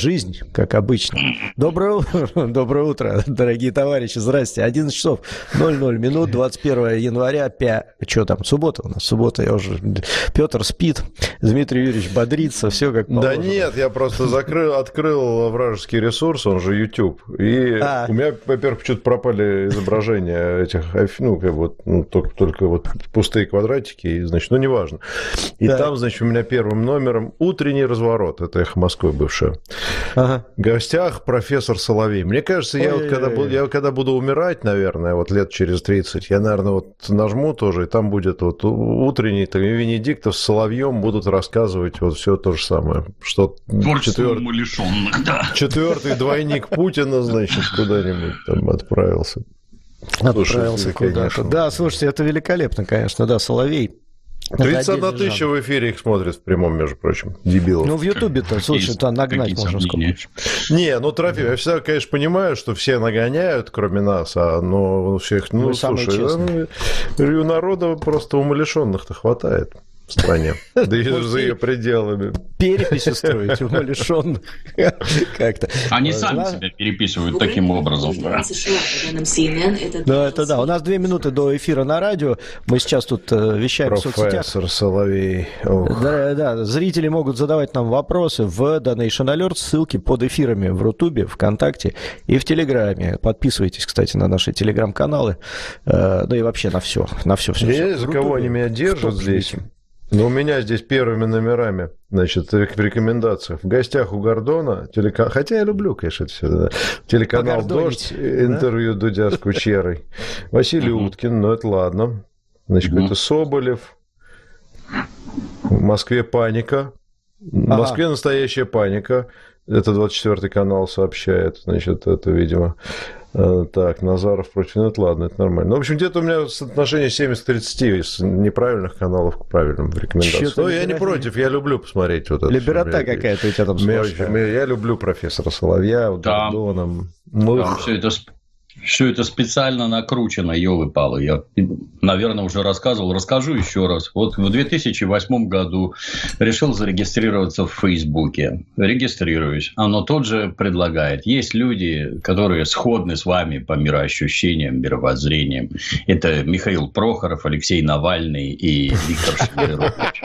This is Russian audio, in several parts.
жизнь, как обычно. Доброе, доброе утро, дорогие товарищи, здрасте. 11 часов 00 минут, 21 января, 5... Что там, суббота у нас, суббота, я уже... Петр спит, Дмитрий Юрьевич бодрится, все как положено. Да нет, я просто закрыл, открыл вражеский ресурс, он же YouTube, и а. у меня, во-первых, что-то пропали изображения этих, ну, как вот, ну, только, только вот пустые квадратики, и, значит, ну, неважно. И да. там, значит, у меня первым номером утренний разворот, это эхо Москвы бывшее. Ага. В гостях профессор Соловей. Мне кажется, я вот когда, буду, я когда буду умирать, наверное, вот лет через 30, я, наверное, вот нажму тоже, и там будет вот утренний, там, и Венедиктов с Соловьем будут рассказывать вот все то же самое. Что четвер... да. Четвертый двойник Путина, значит, куда-нибудь там отправился. Отправился куда-то. Да, слушайте, это великолепно, конечно, да, Соловей 31 тысяча в эфире их смотрят в прямом, между прочим, дебилов. Ну, в Ютубе-то, слушай, то нагнать можно сколько. Не, ну, Трофим, я всегда, конечно, понимаю, что все нагоняют, кроме нас, а но всех, ну, Мы слушай, ну, у народа просто умалишенных-то хватает в стране, да и за ее пределами. Перепись устроить умалишенных как-то. Они сами себя переписывают таким образом. Да, это да. У нас две минуты до эфира на радио. Мы сейчас тут э, вещаем в соцсетях. Профессор Соловей. Да, да, зрители могут задавать нам вопросы в Donation Alert, ссылки под эфирами в Рутубе, ВКонтакте и в Телеграме. Подписывайтесь, кстати, на наши Телеграм-каналы, э, да и вообще на все, на все, все. Я за кого они меня держат здесь? Ну, у меня здесь первыми номерами, значит, в рекомендациях. В гостях у Гордона, телеканал, хотя я люблю, конечно, это все, да. телеканал «Дождь», интервью да? Дудя с Кучерой. Василий Уткин, ну, это ладно. Значит, какой-то Соболев. В Москве паника. В Москве настоящая паника. Это 24 канал сообщает, значит, это, видимо. Э, так, Назаров против... Ну, это ладно, это нормально. Ну, в общем, где-то у меня соотношение 70-30 из неправильных каналов к правильным в рекомендациях. Ну, я не против, я люблю посмотреть вот это. Либерота какая-то у тебя там Я люблю профессора Соловья, Гордона. Там все это все это специально накручено, елы-палы. Я, наверное, уже рассказывал, расскажу еще раз. Вот в 2008 году решил зарегистрироваться в Фейсбуке. Регистрируюсь. Оно тот же предлагает. Есть люди, которые сходны с вами по мироощущениям, мировоззрениям. Это Михаил Прохоров, Алексей Навальный и Виктор Шендерович.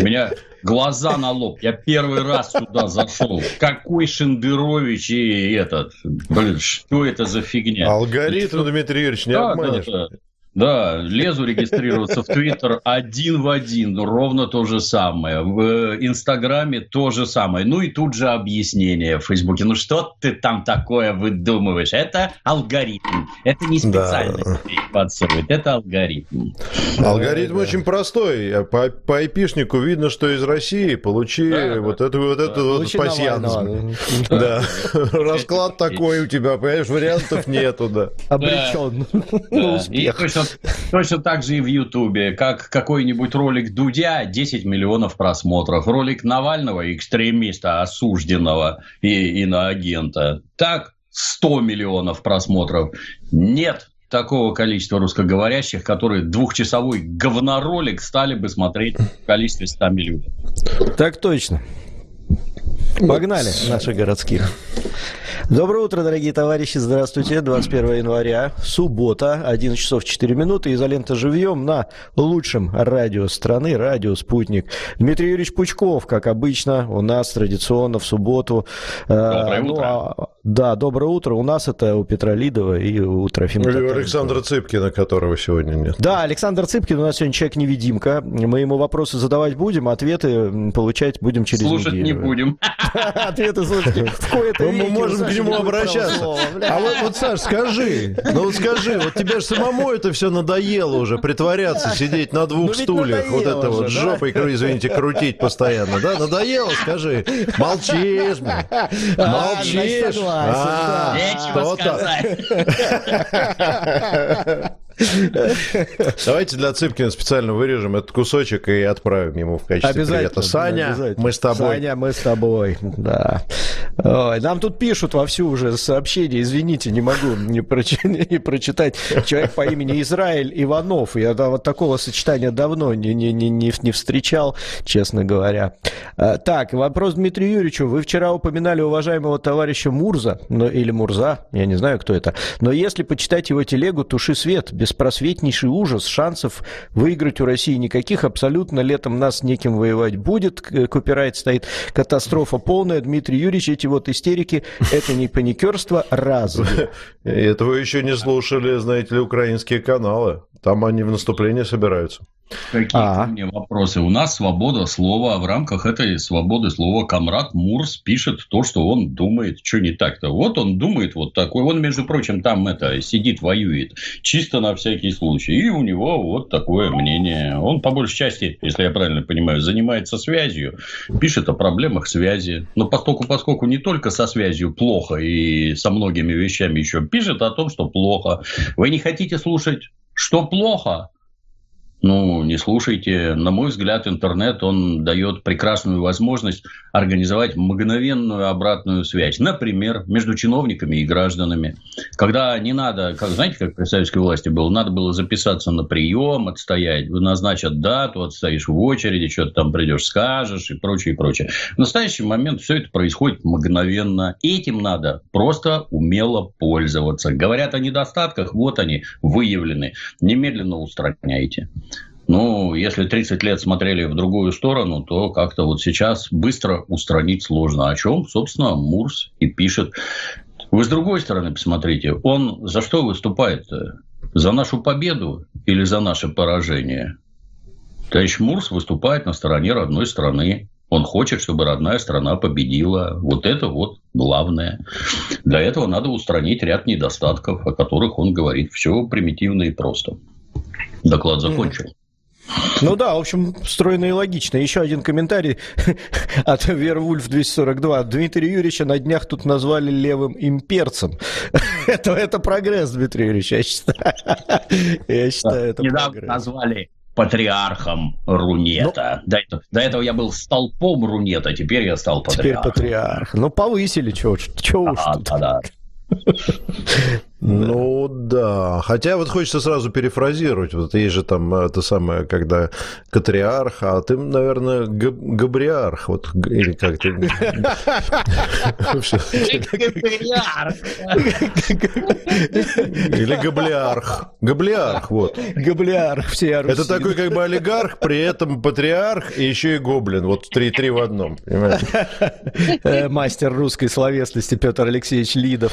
У меня глаза на лоб. Я первый раз сюда зашел. Какой Шендерович и этот? Блин, что это за фигня? Алгоритм, Дмитрий Юрьевич, не да, обманешь. Да, да. Да, лезу регистрироваться в Твиттер один в один, ровно то же самое. В э, Инстаграме то же самое. Ну и тут же объяснение в Фейсбуке. Ну что ты там такое выдумываешь? Это алгоритм. Это не специально да. это алгоритм. Алгоритм да. очень простой. По, по айпишнику видно, что из России получи да, вот да. эту вот да. эту вот пассианс. Да. Расклад такой у тебя, понимаешь, вариантов нету, да. Обречен. Успех. Точно так же и в Ютубе. Как какой-нибудь ролик Дудя 10 миллионов просмотров. Ролик Навального, экстремиста, осужденного и иноагента. Так 100 миллионов просмотров. Нет такого количества русскоговорящих, которые двухчасовой говноролик стали бы смотреть в количестве 100 миллионов. Так точно. Погнали наших городских. Доброе утро, дорогие товарищи. Здравствуйте. 21 января, суббота, 11 часов 4 минуты. Изолента живьем на лучшем радио страны, радио «Спутник». Дмитрий Юрьевич Пучков, как обычно, у нас традиционно в субботу. Доброе ну, утро. А, да, доброе утро. У нас это у Петра Лидова и у Трофима Или у Александра Цыпкина, которого сегодня нет. Да, Александр Цыпкин у нас сегодня человек-невидимка. Мы ему вопросы задавать будем, ответы получать будем через Слушать неделю. не будем. Ответы слушать в кои-то Мы можем нему обращаться. А вот, вот, Саш, скажи, ну вот скажи, вот тебе же самому это все надоело уже, притворяться, сидеть на двух ну, стульях, вот это вот жопой, извините, крутить постоянно, да? Надоело, скажи. Молчишь, молчишь. А, Нечего сказать. Давайте для Цыпкина специально вырежем этот кусочек и отправим ему в качестве обязательно, привета. Саня, обязательно. мы с тобой. Саня, мы с тобой, да. Ой, нам тут пишут вовсю уже сообщения, извините, не могу не, проч... не прочитать. Человек по имени Израиль Иванов. Я вот такого сочетания давно не, не, не, не, не встречал, честно говоря. А, так, вопрос Дмитрию Юрьевичу. Вы вчера упоминали уважаемого товарища Мурза, ну, или Мурза, я не знаю, кто это. Но если почитать его телегу «Туши свет», беспросветнейший ужас, шансов выиграть у России никаких, абсолютно летом нас неким воевать будет, копирайт стоит, катастрофа полная, Дмитрий Юрьевич, эти вот истерики, это не паникерство, разве? Этого еще не слушали, знаете ли, украинские каналы. Там они в наступление собираются. Какие а. мне вопросы? У нас свобода слова. В рамках этой свободы слова Камрад Мурс пишет то, что он думает. Что не так-то? Вот он думает вот такой. Он, между прочим, там это сидит, воюет. Чисто на всякий случай. И у него вот такое мнение. Он, по большей части, если я правильно понимаю, занимается связью. Пишет о проблемах связи. Но поскольку, поскольку не только со связью плохо и со многими вещами еще пишет о том, что плохо. Вы не хотите слушать, что плохо? Ну, не слушайте. На мой взгляд, интернет, он дает прекрасную возможность организовать мгновенную обратную связь. Например, между чиновниками и гражданами. Когда не надо, как, знаете, как при советской власти было, надо было записаться на прием, отстоять, назначат дату, отстоишь в очереди, что-то там придешь, скажешь и прочее, и прочее. В настоящий момент все это происходит мгновенно. Этим надо просто умело пользоваться. Говорят о недостатках, вот они выявлены. Немедленно устраняйте. Ну, если 30 лет смотрели в другую сторону, то как-то вот сейчас быстро устранить сложно. О чем, собственно, Мурс и пишет. Вы с другой стороны посмотрите, он за что выступает? -то? За нашу победу или за наше поражение? Товарищ Мурс выступает на стороне родной страны. Он хочет, чтобы родная страна победила. Вот это вот главное. Для этого надо устранить ряд недостатков, о которых он говорит. Все примитивно и просто. Доклад закончил. Ну да, в общем, стройно и логично. Еще один комментарий от Вервульф 242. Дмитрия Юрьевича на днях тут назвали левым имперцем. это, это прогресс, Дмитрий Юрьевич, я считаю. я считаю, это Недавно прогресс. назвали патриархом Рунета. Ну, до, этого, до этого я был столпом Рунета, теперь я стал патриархом. Теперь патриарх. Ну, повысили, чего уж тут. Да, да. Ну да. Хотя вот хочется сразу перефразировать. Вот есть же там это самое, когда катриарх, а ты, наверное, габриарх. Вот, или как ты... Или габлиарх. Габлиарх, вот. Габлиарх, все Это такой как бы олигарх, при этом патриарх и еще и гоблин. Вот три-три в одном, э, Мастер русской словесности Петр Алексеевич Лидов.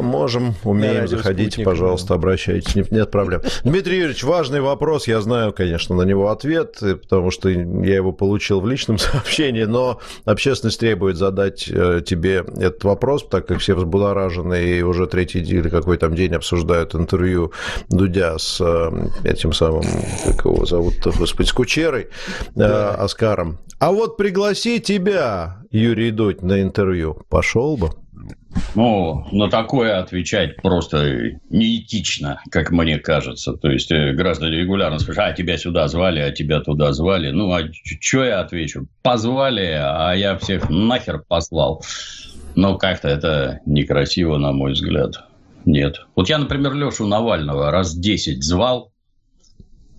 Можем Умеем, заходите, пожалуйста, обращайтесь, нет, нет проблем. Дмитрий Юрьевич, важный вопрос, я знаю, конечно, на него ответ, потому что я его получил в личном сообщении, но общественность требует задать э, тебе этот вопрос, так как все взбудоражены и уже третий день или какой там день обсуждают интервью Дудя с э, этим самым, как его зовут, господи, с Кучерой, э, да. Оскаром. А вот пригласи тебя, Юрий Дудь, на интервью, пошел бы? Ну, на такое отвечать просто неэтично, как мне кажется. То есть, э, граждане регулярно спрашивают, а тебя сюда звали, а тебя туда звали. Ну, а что я отвечу? Позвали, а я всех нахер послал. Но как-то это некрасиво, на мой взгляд. Нет. Вот я, например, Лешу Навального раз 10 звал,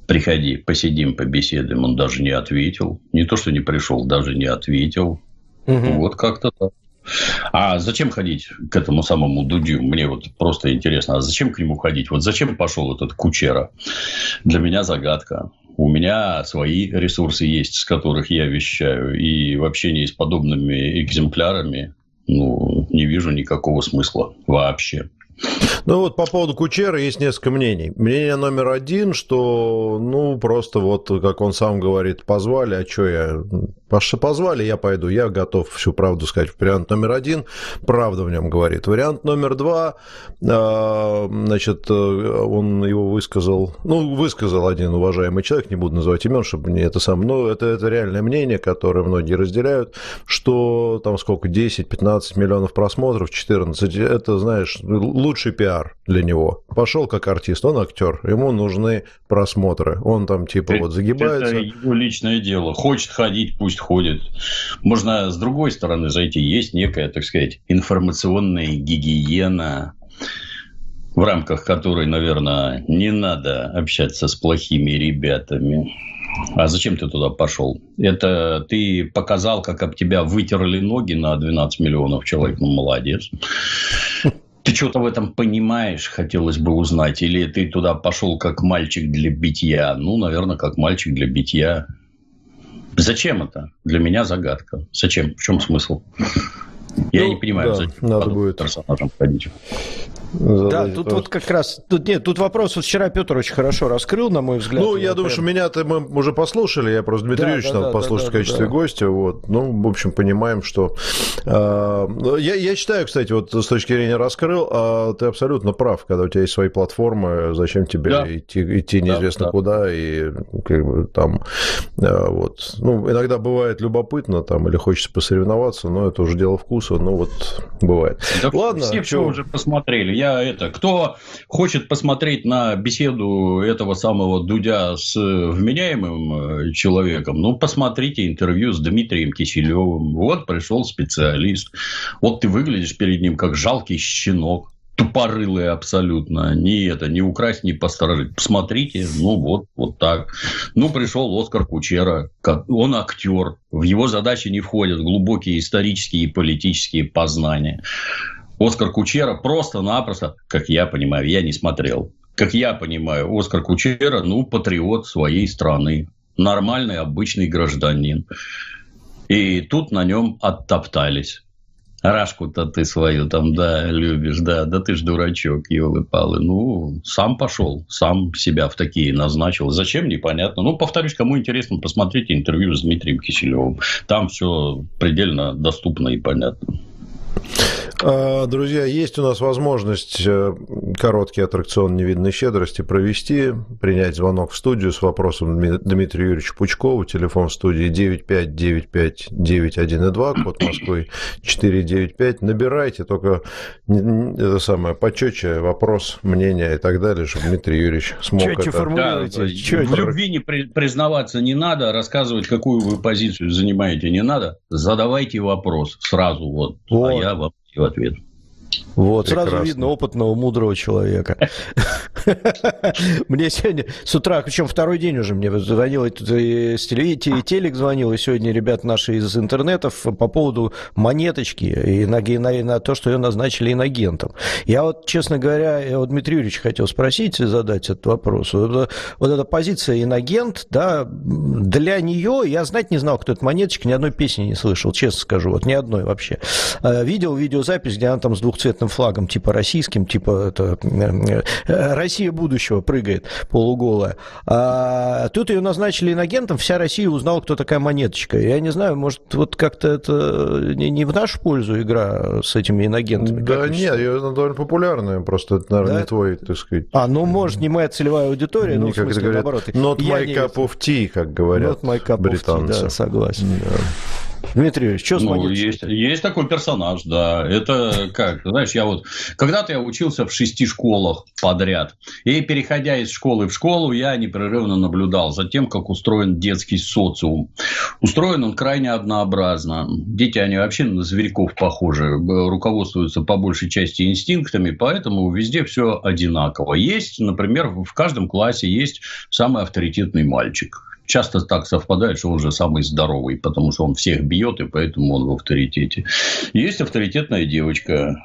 приходи, посидим, побеседуем. Он даже не ответил. Не то, что не пришел, даже не ответил. Угу. Вот как-то так. А зачем ходить к этому самому Дудю? Мне вот просто интересно, а зачем к нему ходить? Вот зачем пошел этот Кучера? Для меня загадка. У меня свои ресурсы есть, с которых я вещаю. И в общении с подобными экземплярами ну, не вижу никакого смысла вообще. Ну вот по поводу Кучера есть несколько мнений. Мнение номер один, что ну просто вот, как он сам говорит, позвали, а что я... Паша позвали, я пойду, я готов всю правду сказать. Вариант номер один, правда в нем говорит. Вариант номер два, а, значит, он его высказал, ну, высказал один уважаемый человек, не буду называть имен, чтобы не это сам, но это, это реальное мнение, которое многие разделяют, что там сколько, 10-15 миллионов просмотров, 14, это, знаешь, лучший пиар для него. Пошел как артист, он актер, ему нужны просмотры. Он там типа это, вот загибается. Это его личное дело. Хочет ходить, пусть ходит. Можно с другой стороны зайти. Есть некая, так сказать, информационная гигиена, в рамках которой, наверное, не надо общаться с плохими ребятами. А зачем ты туда пошел? Это ты показал, как об тебя вытерли ноги на 12 миллионов человек. Ну, молодец. Ты что-то в этом понимаешь, хотелось бы узнать. Или ты туда пошел как мальчик для битья? Ну, наверное, как мальчик для битья. Зачем это? Для меня загадка. Зачем? В чем смысл? Я ну, не понимаю, да, зачем надо будет персонажем ходить. Да, тут вот как раз, тут нет, тут вопрос, вот вчера Петр очень хорошо раскрыл, на мой взгляд. Ну, я думаю, что меня-то мы уже послушали, я просто Дмитрий да, Юрьевич да, надо да, послушать да, в качестве да. гостя, вот, ну, в общем, понимаем, что... Э, я, я считаю, кстати, вот с точки зрения раскрыл, э, ты абсолютно прав, когда у тебя есть свои платформы, зачем тебе да. идти, идти неизвестно да, куда, да. и как бы там, э, вот, ну, иногда бывает любопытно там, или хочется посоревноваться, но это уже дело вкуса, ну, вот, бывает. Да Ладно. Все все уже посмотрели, я я это, кто хочет посмотреть на беседу этого самого Дудя с вменяемым э, человеком, ну, посмотрите интервью с Дмитрием Киселевым. Вот пришел специалист. Вот ты выглядишь перед ним как жалкий щенок тупорылые абсолютно. Ни это, не украсть, не посторожить. Посмотрите, ну вот, вот так. Ну, пришел Оскар Кучера. Он актер. В его задачи не входят глубокие исторические и политические познания. Оскар Кучера просто-напросто, как я понимаю, я не смотрел. Как я понимаю, Оскар Кучера, ну, патриот своей страны. Нормальный, обычный гражданин. И тут на нем оттоптались. Рашку-то ты свою там, да, любишь, да, да ты ж дурачок, елы-палы. Ну, сам пошел, сам себя в такие назначил. Зачем, непонятно. Ну, повторюсь, кому интересно, посмотрите интервью с Дмитрием Киселевым. Там все предельно доступно и понятно. А, друзья, есть у нас возможность э, короткий аттракцион невидной щедрости провести, принять звонок в студию с вопросом Дмитрию Юрьевичу Пучкову, телефон в студии 9595912, код Москвы 495. Набирайте, только это самое, почетче вопрос, мнение и так далее, чтобы Дмитрий Юрьевич смог Четче это... формулируйте. Да, Четче. В любви не признаваться не надо, рассказывать, какую вы позицию занимаете не надо. Задавайте вопрос сразу вот, а вот. а я вам в ответ. Вот, Прекрасно. сразу видно опытного, мудрого человека. Мне сегодня с утра, причем второй день уже мне звонил, телек звонил, и сегодня ребят наши из интернетов по поводу монеточки и на, на, на то, что ее назначили иногентом. Я вот, честно говоря, я вот Дмитрий Юрьевич хотел спросить и задать этот вопрос. Вот, вот эта позиция иногент, да, для нее я знать не знал, кто эта монеточка, ни одной песни не слышал, честно скажу, вот ни одной вообще. А, видел видеозапись, где она там с двухцветным флагом, типа российским, типа это, э, э, Россия будущего прыгает полуголая. А тут ее назначили иногентом, вся Россия узнала, кто такая монеточка. Я не знаю, может, вот как-то это не, не в нашу пользу игра с этими иногентами? Да нет, ее довольно популярная, просто это, наверное, да? не твой, так сказать. А, ну, может, не моя целевая аудитория, но в смысле, говорят, наоборот. Not my cup of tea, как говорят Not my cup британцы. Of tea, да, согласен. Да. Дмитрий Юрьевич, что ну, есть, есть такой персонаж, да. Это как, знаешь, я вот... Когда-то я учился в шести школах подряд. И переходя из школы в школу, я непрерывно наблюдал за тем, как устроен детский социум. Устроен он крайне однообразно. Дети, они вообще на зверьков похожи. Руководствуются по большей части инстинктами, поэтому везде все одинаково. Есть, например, в каждом классе есть самый авторитетный мальчик часто так совпадает, что он же самый здоровый, потому что он всех бьет, и поэтому он в авторитете. Есть авторитетная девочка,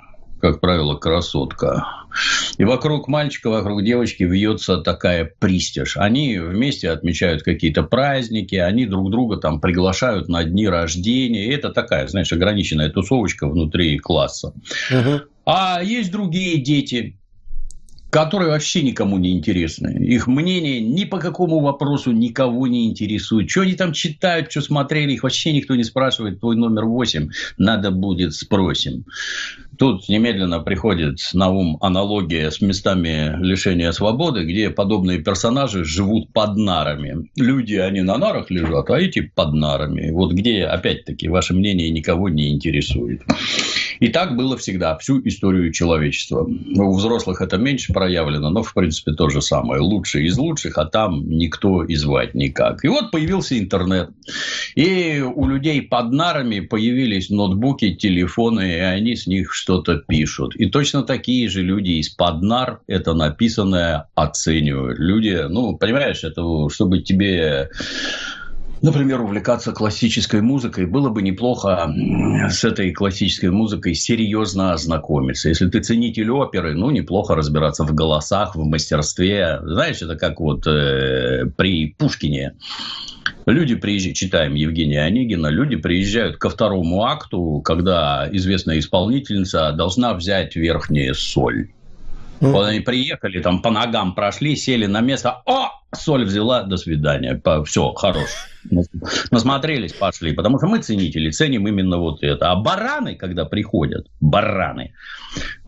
как правило, красотка. И вокруг мальчика, вокруг девочки вьется такая пристиж. Они вместе отмечают какие-то праздники, они друг друга там приглашают на дни рождения. И это такая, знаешь, ограниченная тусовочка внутри класса. Угу. А есть другие дети, которые вообще никому не интересны. Их мнение ни по какому вопросу никого не интересует. Что они там читают, что смотрели, их вообще никто не спрашивает. Твой номер 8 надо будет спросим. Тут немедленно приходит на ум аналогия с местами лишения свободы, где подобные персонажи живут под нарами. Люди, они на нарах лежат, а эти под нарами. Вот где, опять-таки, ваше мнение никого не интересует. И так было всегда, всю историю человечества. У взрослых это меньше проявлено, но, в принципе, то же самое. Лучшие из лучших, а там никто и звать никак. И вот появился интернет. И у людей под нарами появились ноутбуки, телефоны, и они с них что-то пишут. И точно такие же люди из-под нар это написанное оценивают. Люди, ну, понимаешь, это чтобы тебе например, увлекаться классической музыкой, было бы неплохо с этой классической музыкой серьезно ознакомиться. Если ты ценитель оперы, ну, неплохо разбираться в голосах, в мастерстве. Знаешь, это как вот э, при Пушкине. Люди приезжают, читаем Евгения Онегина, люди приезжают ко второму акту, когда известная исполнительница должна взять верхнюю соль. Mm-hmm. Вот они приехали, там по ногам прошли, сели на место. О, соль взяла, до свидания. Все, хорош. Насмотрелись, пошли. Потому что мы ценители, ценим именно вот это. А бараны, когда приходят, бараны,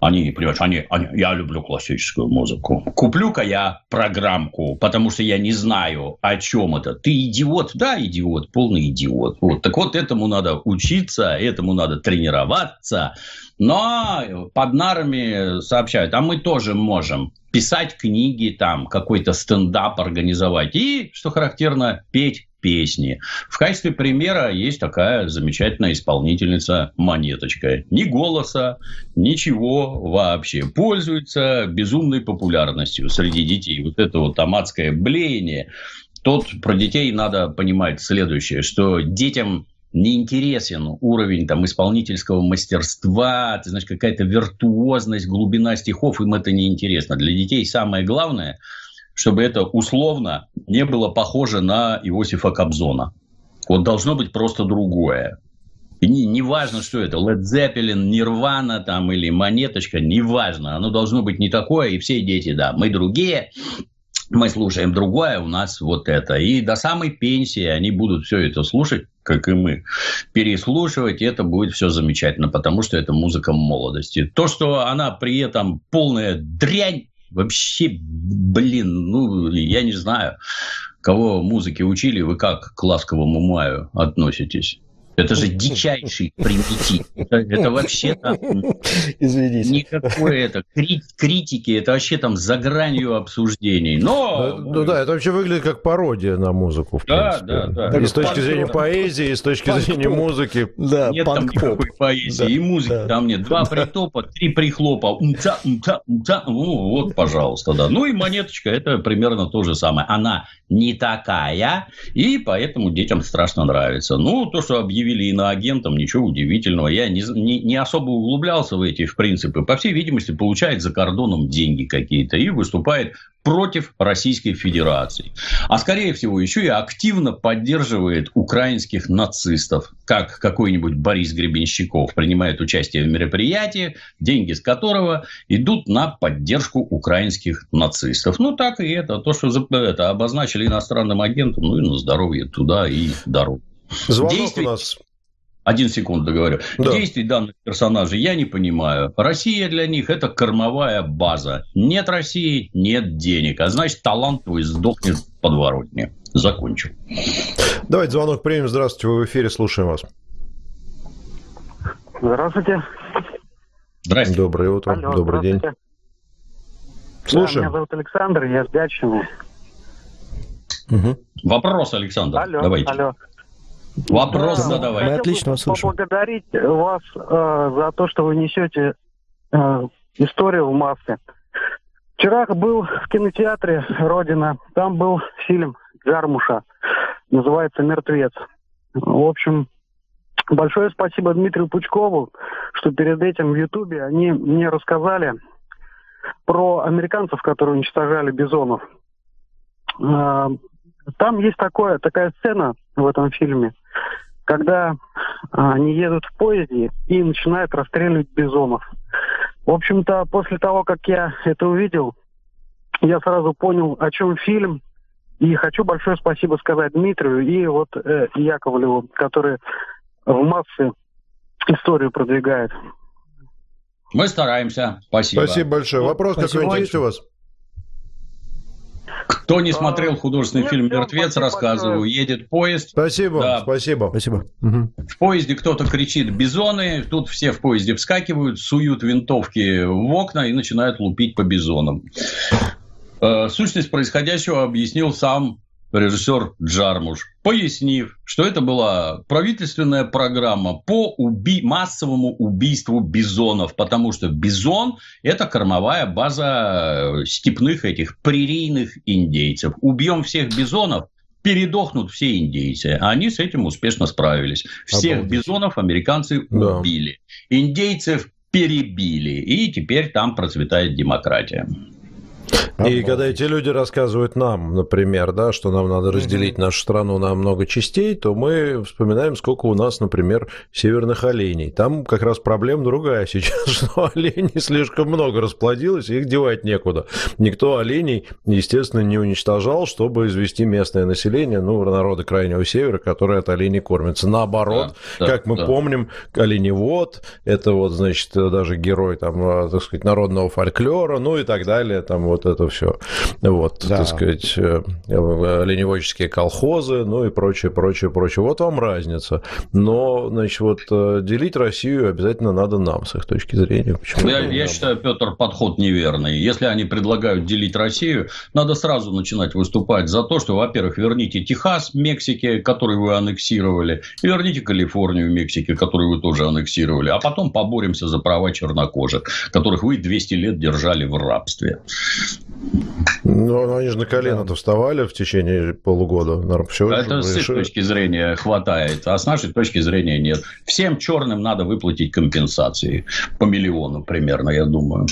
они, понимаешь, они, они, я люблю классическую музыку. Куплю-ка я программку, потому что я не знаю, о чем это. Ты идиот? Да, идиот, полный идиот. Вот. Так вот, этому надо учиться, этому надо тренироваться. Но под нарами сообщают, а мы тоже можем писать книги, там, какой-то стендап организовать. И, что характерно, петь песни. В качестве примера есть такая замечательная исполнительница Монеточка. Ни голоса, ничего вообще. Пользуется безумной популярностью среди детей. Вот это вот томатское блеяние. Тут про детей надо понимать следующее, что детям неинтересен уровень там, исполнительского мастерства, ты знаешь, какая-то виртуозность, глубина стихов, им это неинтересно. Для детей самое главное, чтобы это условно не было похоже на Иосифа Кобзона. Вот должно быть просто другое. И не, не важно, что это, Led Zeppelin, Nirvana там, или Монеточка, не важно. Оно должно быть не такое, и все дети, да, мы другие, мы слушаем другое, у нас вот это. И до самой пенсии они будут все это слушать, как и мы, переслушивать, и это будет все замечательно, потому что это музыка молодости. То, что она при этом полная дрянь, вообще, блин, ну, я не знаю, кого музыки учили, вы как к ласковому маю относитесь? Это же дичайший примитив. Это, это вообще там... Извините. Никакой это критики, это вообще там за гранью обсуждений. Но... Ну, ну да, это вообще выглядит как пародия на музыку, в да, принципе. Да, да. И с точки зрения поэзии, и с точки зрения музыки. Да, нет там никакой поэзии, да, и музыки да. там нет. Два притопа, три прихлопа, умца, умца, умца. Ну, вот, пожалуйста, да. Ну и монеточка, это примерно то же самое. Она не такая, и поэтому детям страшно нравится. Ну, то, что объявили объявили иноагентом, ничего удивительного. Я не, не, не особо углублялся в эти в принципы. По всей видимости, получает за кордоном деньги какие-то и выступает против Российской Федерации. А скорее всего еще и активно поддерживает украинских нацистов, как какой-нибудь Борис Гребенщиков принимает участие в мероприятии, деньги с которого идут на поддержку украинских нацистов. Ну, так и это. То, что это обозначили иностранным агентом, ну и на здоровье туда и дорогу. Звонок Действий... у нас. Один секунд договорю. Да. Действий данных персонажей я не понимаю. Россия для них это кормовая база. Нет России, нет денег. А значит, талант твой сдохнет в подворотне. Закончил. Давайте звонок примем. Здравствуйте, вы в эфире, слушаем вас. Здравствуйте. Здравствуйте. Доброе утро. Алло, Добрый день. Слушаем. Да, меня зовут Александр, я с Дячины. Угу. Вопрос, Александр. Алло, Давайте. Алло. Вопрос да, задавай. Мы отлично вас слушаем. поблагодарить вас э, за то, что вы несете э, историю в массы. Вчера был в кинотеатре «Родина». Там был фильм Джармуша. Называется «Мертвец». В общем, большое спасибо Дмитрию Пучкову, что перед этим в Ютубе они мне рассказали про американцев, которые уничтожали бизонов. Э, там есть такое, такая сцена в этом фильме, когда а, они едут в поезде и начинают расстреливать бизонов. В общем-то, после того, как я это увидел, я сразу понял, о чем фильм. И хочу большое спасибо сказать Дмитрию и вот э, Яковлеву, которые в массы историю продвигают. Мы стараемся. Спасибо. Спасибо большое. Вопрос какой-нибудь есть у вас? Кто не смотрел художественный фильм «Мертвец», рассказываю, едет поезд. Спасибо, да. спасибо. Спасибо. В поезде кто-то кричит «бизоны», тут все в поезде вскакивают, суют винтовки в окна и начинают лупить по бизонам. Э, сущность происходящего объяснил сам режиссер Джармуш, пояснив, что это была правительственная программа по уби- массовому убийству бизонов, потому что бизон – это кормовая база э, степных этих прерийных индейцев. Убьем всех бизонов, передохнут все индейцы. А они с этим успешно справились. Всех Обалдеть. бизонов американцы да. убили. Индейцев перебили. И теперь там процветает демократия. И когда эти люди рассказывают нам, например, да, что нам надо разделить нашу страну на много частей, то мы вспоминаем, сколько у нас, например, северных оленей. Там как раз проблема другая сейчас, что оленей слишком много расплодилось, их девать некуда. Никто оленей, естественно, не уничтожал, чтобы извести местное население, ну, народы Крайнего Севера, которые от оленей кормятся. Наоборот, да, как мы да. помним, оленевод, это вот, значит, даже герой, там, так сказать, народного фольклора, ну и так далее, там вот это все. Вот, да. так сказать, э, оленеводческие колхозы, ну и прочее, прочее, прочее. Вот вам разница. Но, значит, вот э, делить Россию обязательно надо нам, с их точки зрения. Почему я, я считаю, Петр, подход неверный. Если они предлагают делить Россию, надо сразу начинать выступать за то, что, во-первых, верните Техас, Мексике, который вы аннексировали, и верните Калифорнию, Мексике, которую вы тоже аннексировали, а потом поборемся за права чернокожих, которых вы 200 лет держали в рабстве. Ну, они же на колено-то вставали в течение полугода. Все Это с их точки зрения хватает, а с нашей точки зрения нет. Всем черным надо выплатить компенсации по миллиону примерно, я думаю.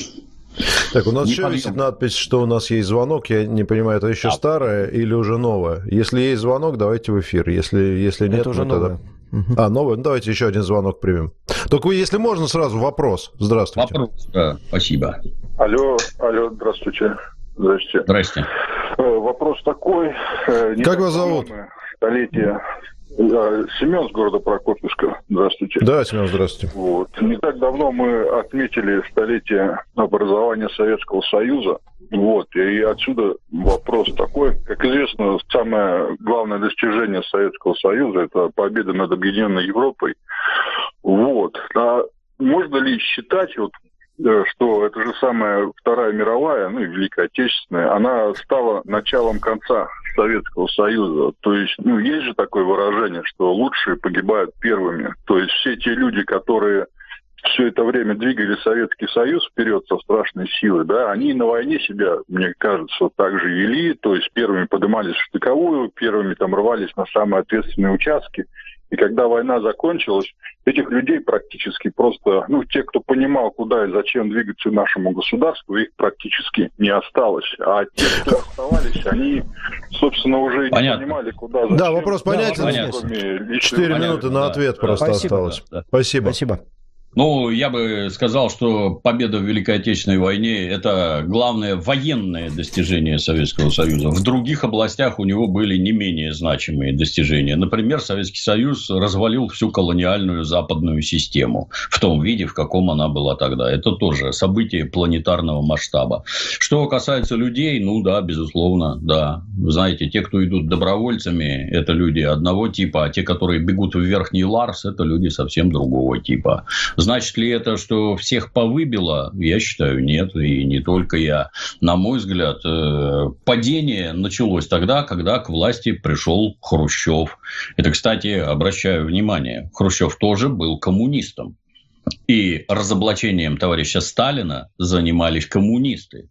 Так, у нас не еще подъем. висит надпись, что у нас есть звонок. Я не понимаю, это еще да. старое или уже новое? Если есть звонок, давайте в эфир. Если, если нет, это уже ну, тогда... А, новое? Ну, давайте еще один звонок примем. Только вы, если можно, сразу вопрос. Здравствуйте. Вопрос, да, спасибо. Алло, алло, здравствуйте. Здрасте. Здрасте. Э, вопрос такой. Э, как вас зовут? Столетие. Э, Семен с города Прокопьевска. Здравствуйте. Да, Семен, здравствуйте. Вот. Не так давно мы отметили столетие образования Советского Союза. Вот. И отсюда вопрос такой. Как известно, самое главное достижение Советского Союза – это победа над Объединенной Европой. Вот. А можно ли считать, вот что это же самая Вторая мировая, ну и Великая Отечественная, она стала началом конца Советского Союза. То есть, ну, есть же такое выражение, что лучшие погибают первыми. То есть все те люди, которые все это время двигали Советский Союз вперед со страшной силой, да, они на войне себя, мне кажется, вот так же вели, то есть первыми поднимались в штыковую, первыми там рвались на самые ответственные участки, и когда война закончилась, этих людей практически просто, ну, те, кто понимал, куда и зачем двигаться нашему государству, их практически не осталось. А те, кто оставались, они, собственно, уже понятно. не понимали, куда, зачем. Да, вопрос понятен. Четыре минуты на ответ да. просто Спасибо. осталось. Да. Спасибо. Спасибо. Ну, я бы сказал, что победа в Великой Отечественной войне – это главное военное достижение Советского Союза. В других областях у него были не менее значимые достижения. Например, Советский Союз развалил всю колониальную западную систему в том виде, в каком она была тогда. Это тоже событие планетарного масштаба. Что касается людей, ну да, безусловно, да. Знаете, те, кто идут добровольцами, это люди одного типа, а те, которые бегут в Верхний Ларс, это люди совсем другого типа. Значит ли это, что всех повыбило? Я считаю, нет, и не только я. На мой взгляд, э, падение началось тогда, когда к власти пришел Хрущев. Это, кстати, обращаю внимание, Хрущев тоже был коммунистом. И разоблачением товарища Сталина занимались коммунисты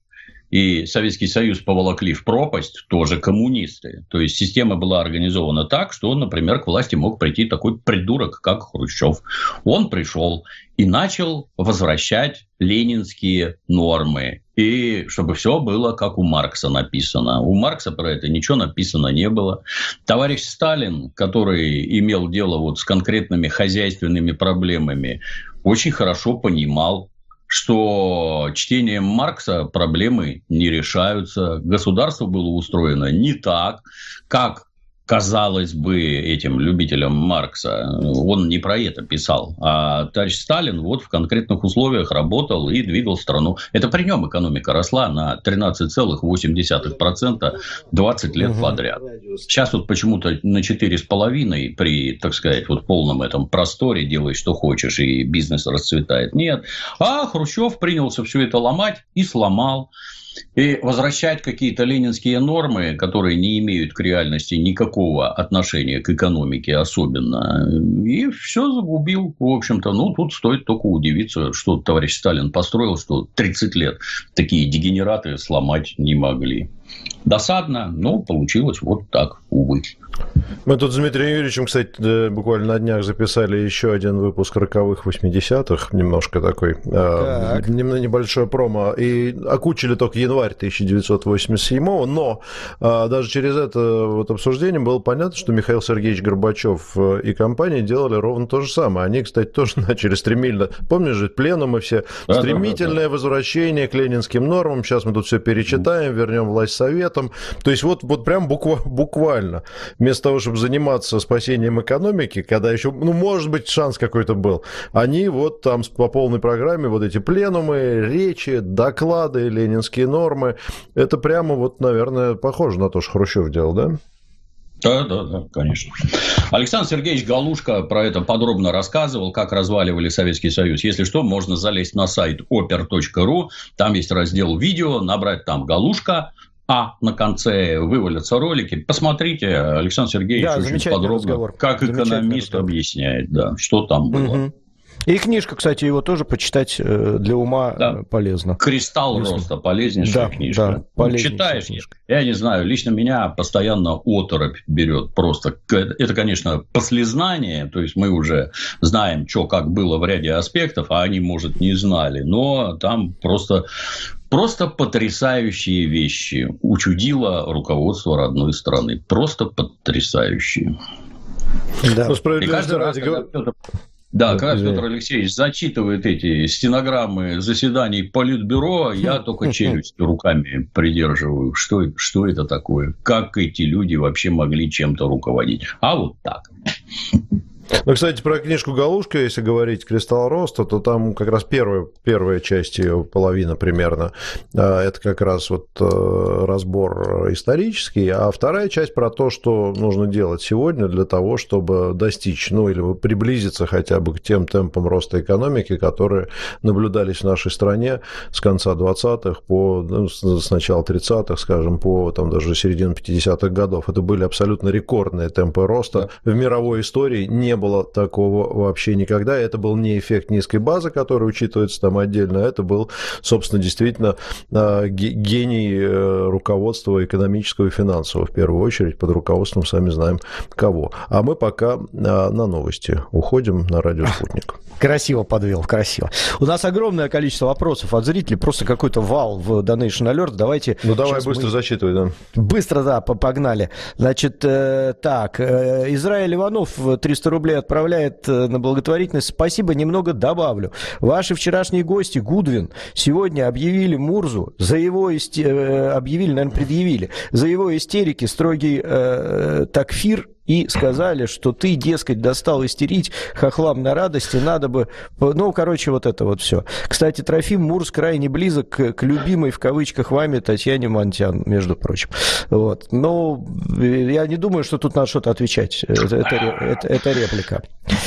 и Советский Союз поволокли в пропасть тоже коммунисты. То есть система была организована так, что, например, к власти мог прийти такой придурок, как Хрущев. Он пришел и начал возвращать ленинские нормы. И чтобы все было, как у Маркса написано. У Маркса про это ничего написано не было. Товарищ Сталин, который имел дело вот с конкретными хозяйственными проблемами, очень хорошо понимал, что чтением Маркса проблемы не решаются. Государство было устроено не так, как казалось бы, этим любителям Маркса. Он не про это писал. А товарищ Сталин вот в конкретных условиях работал и двигал страну. Это при нем экономика росла на 13,8% 20 лет угу. подряд. Сейчас вот почему-то на 4,5% при, так сказать, вот полном этом просторе делай, что хочешь, и бизнес расцветает. Нет. А Хрущев принялся все это ломать и сломал и возвращать какие-то ленинские нормы, которые не имеют к реальности никакого отношения к экономике особенно. И все загубил, в общем-то. Ну, тут стоит только удивиться, что товарищ Сталин построил, что 30 лет такие дегенераты сломать не могли. Досадно, но получилось вот так, увы. Мы тут с Дмитрием Юрьевичем, кстати, буквально на днях записали еще один выпуск роковых 80-х, немножко такой, а, так. небольшое промо, и окучили только январь 1987-го, но а, даже через это вот обсуждение было понятно, что Михаил Сергеевич Горбачев э, и компания делали ровно то же самое. Они, кстати, тоже начали стремительно, помнишь же, пленумы все, да, стремительное да, да, да. возвращение к ленинским нормам, сейчас мы тут все перечитаем, вернем власть советам, то есть вот, вот прям буква, буквально вместо того, чтобы заниматься спасением экономики, когда еще, ну, может быть, шанс какой-то был, они вот там по полной программе вот эти пленумы, речи, доклады, ленинские нормы, это прямо вот, наверное, похоже на то, что Хрущев делал, да? Да, да, да, конечно. Александр Сергеевич Галушка про это подробно рассказывал, как разваливали Советский Союз. Если что, можно залезть на сайт oper.ru, там есть раздел видео, набрать там Галушка, а на конце вывалятся ролики. Посмотрите, Александр Сергеевич да, очень подробно, разговор. как экономист объясняет, да, что там было. Угу. И книжка, кстати, его тоже почитать э, для ума да. Э, полезно. «Кристалл Если... роста» – полезнейшая да, книжка. Да, ну, читаешь, книжка. я не знаю, лично меня постоянно оторопь берет просто. Это, конечно, послезнание, то есть мы уже знаем, что как было в ряде аспектов, а они, может, не знали, но там просто Просто потрясающие вещи учудило руководство родной страны. Просто потрясающие. Да. Ну, и каждый раз, когда да, когда. Петр Алексеевич зачитывает эти стенограммы заседаний Политбюро, я только челюсть руками придерживаю. Что, что это такое? Как эти люди вообще могли чем-то руководить? А вот так. Ну, кстати, про книжку Галушка, если говорить «Кристалл роста», то там как раз первая, первая часть ее, половина примерно, а, это как раз вот э, разбор исторический, а вторая часть про то, что нужно делать сегодня для того, чтобы достичь, ну, или приблизиться хотя бы к тем темпам роста экономики, которые наблюдались в нашей стране с конца 20-х по, ну, с начала 30-х, скажем, по там даже середину 50-х годов. Это были абсолютно рекордные темпы роста да. в мировой истории, не было такого вообще никогда. Это был не эффект низкой базы, который учитывается там отдельно, а это был, собственно, действительно а, гений э, руководства экономического и финансового, в первую очередь, под руководством, сами знаем, кого. А мы пока а, на новости уходим на радио «Спутник». Красиво подвел, красиво. У нас огромное количество вопросов от зрителей, просто какой-то вал в Donation Alert. Давайте... Ну, давай быстро мы... зачитывай, да. Быстро, да, погнали. Значит, э, так, э, Израиль Иванов 300 рублей отправляет э, на благотворительность. Спасибо, немного добавлю. Ваши вчерашние гости, Гудвин, сегодня объявили Мурзу за его... Исти... Э, объявили, наверное, предъявили. За его истерики строгий э, такфир и сказали, что ты, дескать, достал истерить хохлам на радости, надо бы... Ну, короче, вот это вот все. Кстати, Трофим Мурс крайне близок к, к любимой, в кавычках, вами Татьяне Монтян, между прочим. Вот. Но я не думаю, что тут надо что-то отвечать. Это, это, это, это реплика.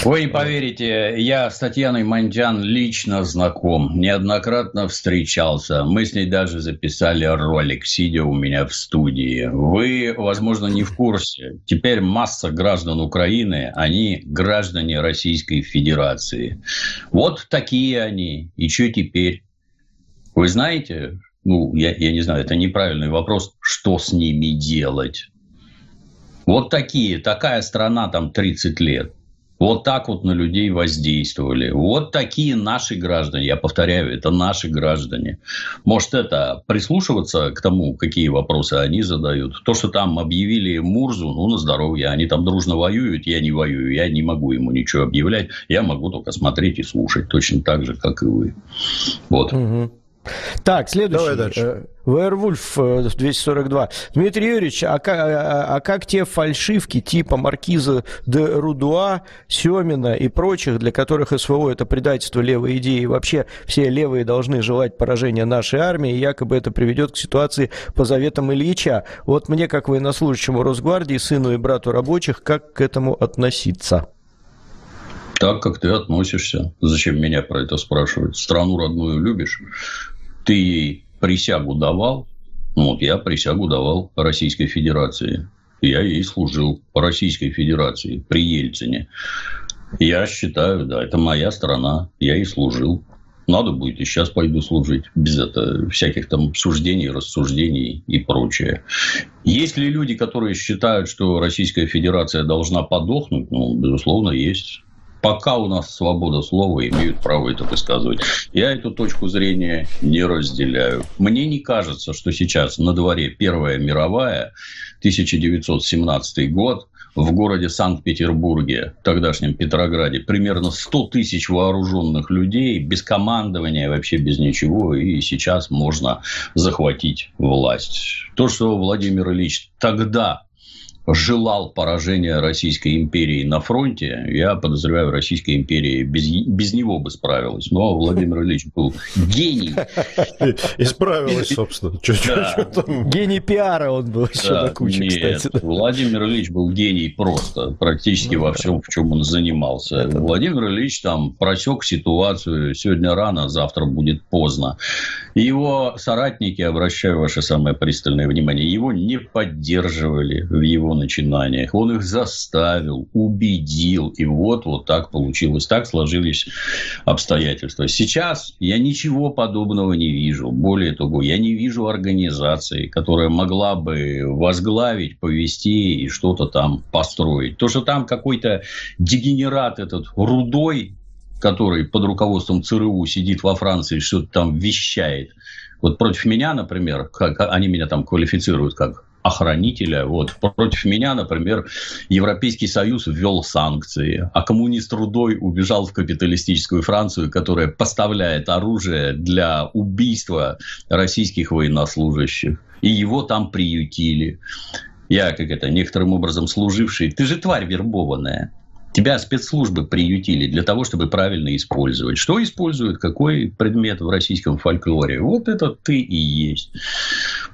Вы не поверите, я с Татьяной Монтян лично знаком, неоднократно встречался. Мы с ней даже записали ролик, сидя у меня в студии. Вы, возможно, не в курсе. Теперь масса масса граждан Украины, они граждане Российской Федерации. Вот такие они. И что теперь? Вы знаете, ну, я, я не знаю, это неправильный вопрос, что с ними делать? Вот такие, такая страна там 30 лет. Вот так вот на людей воздействовали. Вот такие наши граждане. Я повторяю, это наши граждане. Может, это прислушиваться к тому, какие вопросы они задают. То, что там объявили Мурзу, ну, на здоровье. Они там дружно воюют, я не воюю. Я не могу ему ничего объявлять. Я могу только смотреть и слушать. Точно так же, как и вы. Вот. Угу. Так, следующий. Давай дальше. Вервульф 242. Дмитрий Юрьевич, а как, а, а как те фальшивки типа Маркиза де Рудуа, Семина и прочих, для которых СВО это предательство левой идеи, вообще все левые должны желать поражения нашей армии, и якобы это приведет к ситуации по заветам Ильича. Вот мне, как военнослужащему Росгвардии, сыну и брату рабочих, как к этому относиться? Так, как ты относишься. Зачем меня про это спрашивать? Страну родную любишь? Ты ей присягу давал? Вот я присягу давал Российской Федерации. Я ей служил по Российской Федерации при Ельцине. Я считаю, да, это моя страна. Я и служил. Надо будет, и сейчас пойду служить. Без это, всяких там суждений, рассуждений и прочее. Есть ли люди, которые считают, что Российская Федерация должна подохнуть? Ну, безусловно, есть пока у нас свобода слова, имеют право это высказывать. Я эту точку зрения не разделяю. Мне не кажется, что сейчас на дворе Первая мировая, 1917 год, в городе Санкт-Петербурге, тогдашнем Петрограде, примерно 100 тысяч вооруженных людей, без командования, вообще без ничего, и сейчас можно захватить власть. То, что Владимир Ильич тогда желал поражения Российской империи на фронте, я подозреваю, Российская империя без, без него бы справилась. Но Владимир Ильич был гений. И справилась, собственно. Гений пиара он был еще на куче, кстати. Владимир Ильич был гений просто, практически во всем, в чем он занимался. Владимир Ильич там просек ситуацию, сегодня рано, завтра будет поздно. Его соратники, обращаю ваше самое пристальное внимание, его не поддерживали в его начинаниях. Он их заставил, убедил. И вот, вот так получилось. Так сложились обстоятельства. Сейчас я ничего подобного не вижу. Более того, я не вижу организации, которая могла бы возглавить, повести и что-то там построить. То, что там какой-то дегенерат этот рудой, который под руководством ЦРУ сидит во Франции, что-то там вещает. Вот против меня, например, как они меня там квалифицируют как охранителя. Вот. Против меня, например, Европейский Союз ввел санкции, а коммунист Рудой убежал в капиталистическую Францию, которая поставляет оружие для убийства российских военнослужащих. И его там приютили. Я, как это, некоторым образом служивший, ты же тварь вербованная. Тебя спецслужбы приютили для того, чтобы правильно использовать. Что используют? Какой предмет в российском фольклоре? Вот это ты и есть.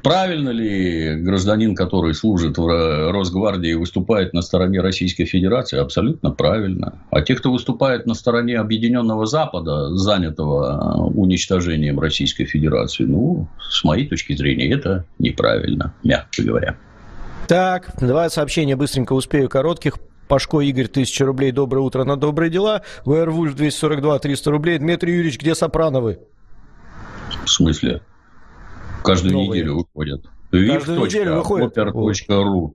Правильно ли гражданин, который служит в Росгвардии, выступает на стороне Российской Федерации? Абсолютно правильно. А те, кто выступает на стороне Объединенного Запада, занятого уничтожением Российской Федерации, ну, с моей точки зрения, это неправильно, мягко говоря. Так, два сообщения быстренько успею коротких. Пашко Игорь, 1000 рублей. Доброе утро на добрые дела. Вервульф, 242, 300 рублей. Дмитрий Юрьевич, где Сопрановы? В смысле? Каждую Новые. неделю выходят. Каждую неделю выходит. Опер.ру.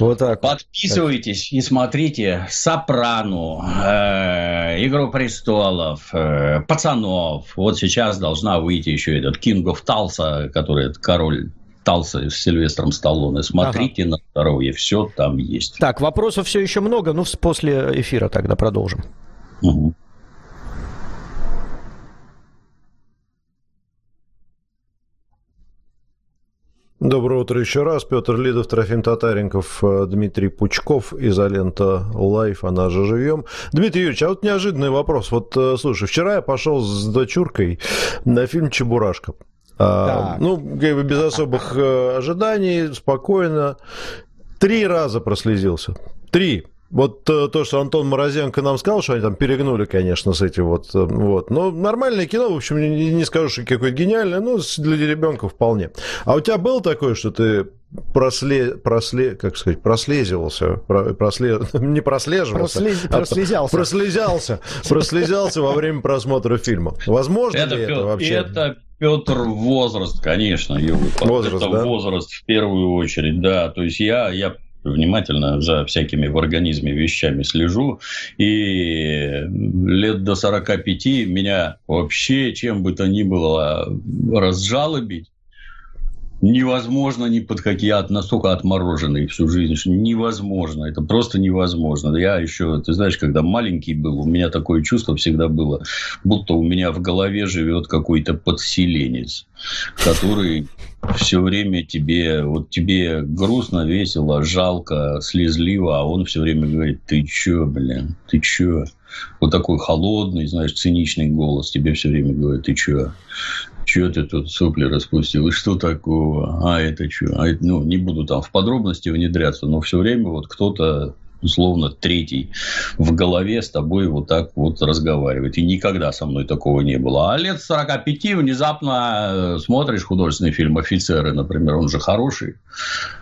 Вот так. Подписывайтесь так. и смотрите Сопрану, э, Игру престолов, э, Пацанов. Вот сейчас должна выйти еще этот King of Талса, который король Талса с Сильвестром Сталлоне. Смотрите ага. на здоровье, все там есть. Так, вопросов все еще много, ну, после эфира тогда продолжим. Угу. Доброе утро еще раз. Петр Лидов, Трофим Татаренков, э, Дмитрий Пучков, изолента Live, она же живьем. Дмитрий Юрьевич, а вот неожиданный вопрос. Вот, э, слушай, вчера я пошел с дочуркой на фильм «Чебурашка». А, ну, как бы без особых э, ожиданий, спокойно. Три раза прослезился. Три. Вот э, то, что Антон Морозенко нам сказал, что они там перегнули, конечно, с этим вот. Э, вот. Но нормальное кино, в общем, не, не скажу, что какое-то гениальное, но для ребенка вполне. А у тебя было такое, что ты просле, просле, как сказать, прослезивался, просле, не прослеживался, Прослез, а прослезялся. прослезялся, прослезялся во время просмотра фильма. Возможно это, ли это вообще? Это Петр возраст, конечно, возраст, это да? возраст в первую очередь, да. То есть я, я внимательно за всякими в организме вещами слежу. И лет до 45 меня вообще чем бы то ни было разжалобить невозможно ни под какие от настолько отмороженный всю жизнь, что невозможно, это просто невозможно. Я еще, ты знаешь, когда маленький был, у меня такое чувство всегда было, будто у меня в голове живет какой-то подселенец, который все время тебе, вот тебе грустно, весело, жалко, слезливо, а он все время говорит, ты че, блин, ты че? Вот такой холодный, знаешь, циничный голос тебе все время говорит, ты че? Че ты тут сопли распустил? И что такого? А это что? А это, ну, не буду там в подробности внедряться, но все время вот кто-то условно третий в голове с тобой вот так вот разговаривает. И никогда со мной такого не было. А лет 45 внезапно э, смотришь художественный фильм «Офицеры», например, он же хороший.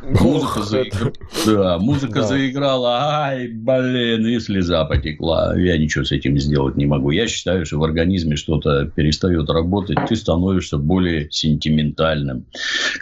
Музыка, заигр... да, музыка да. заиграла, ай, блин, и слеза потекла. Я ничего с этим сделать не могу. Я считаю, что в организме что-то перестает работать, ты становишься более сентиментальным.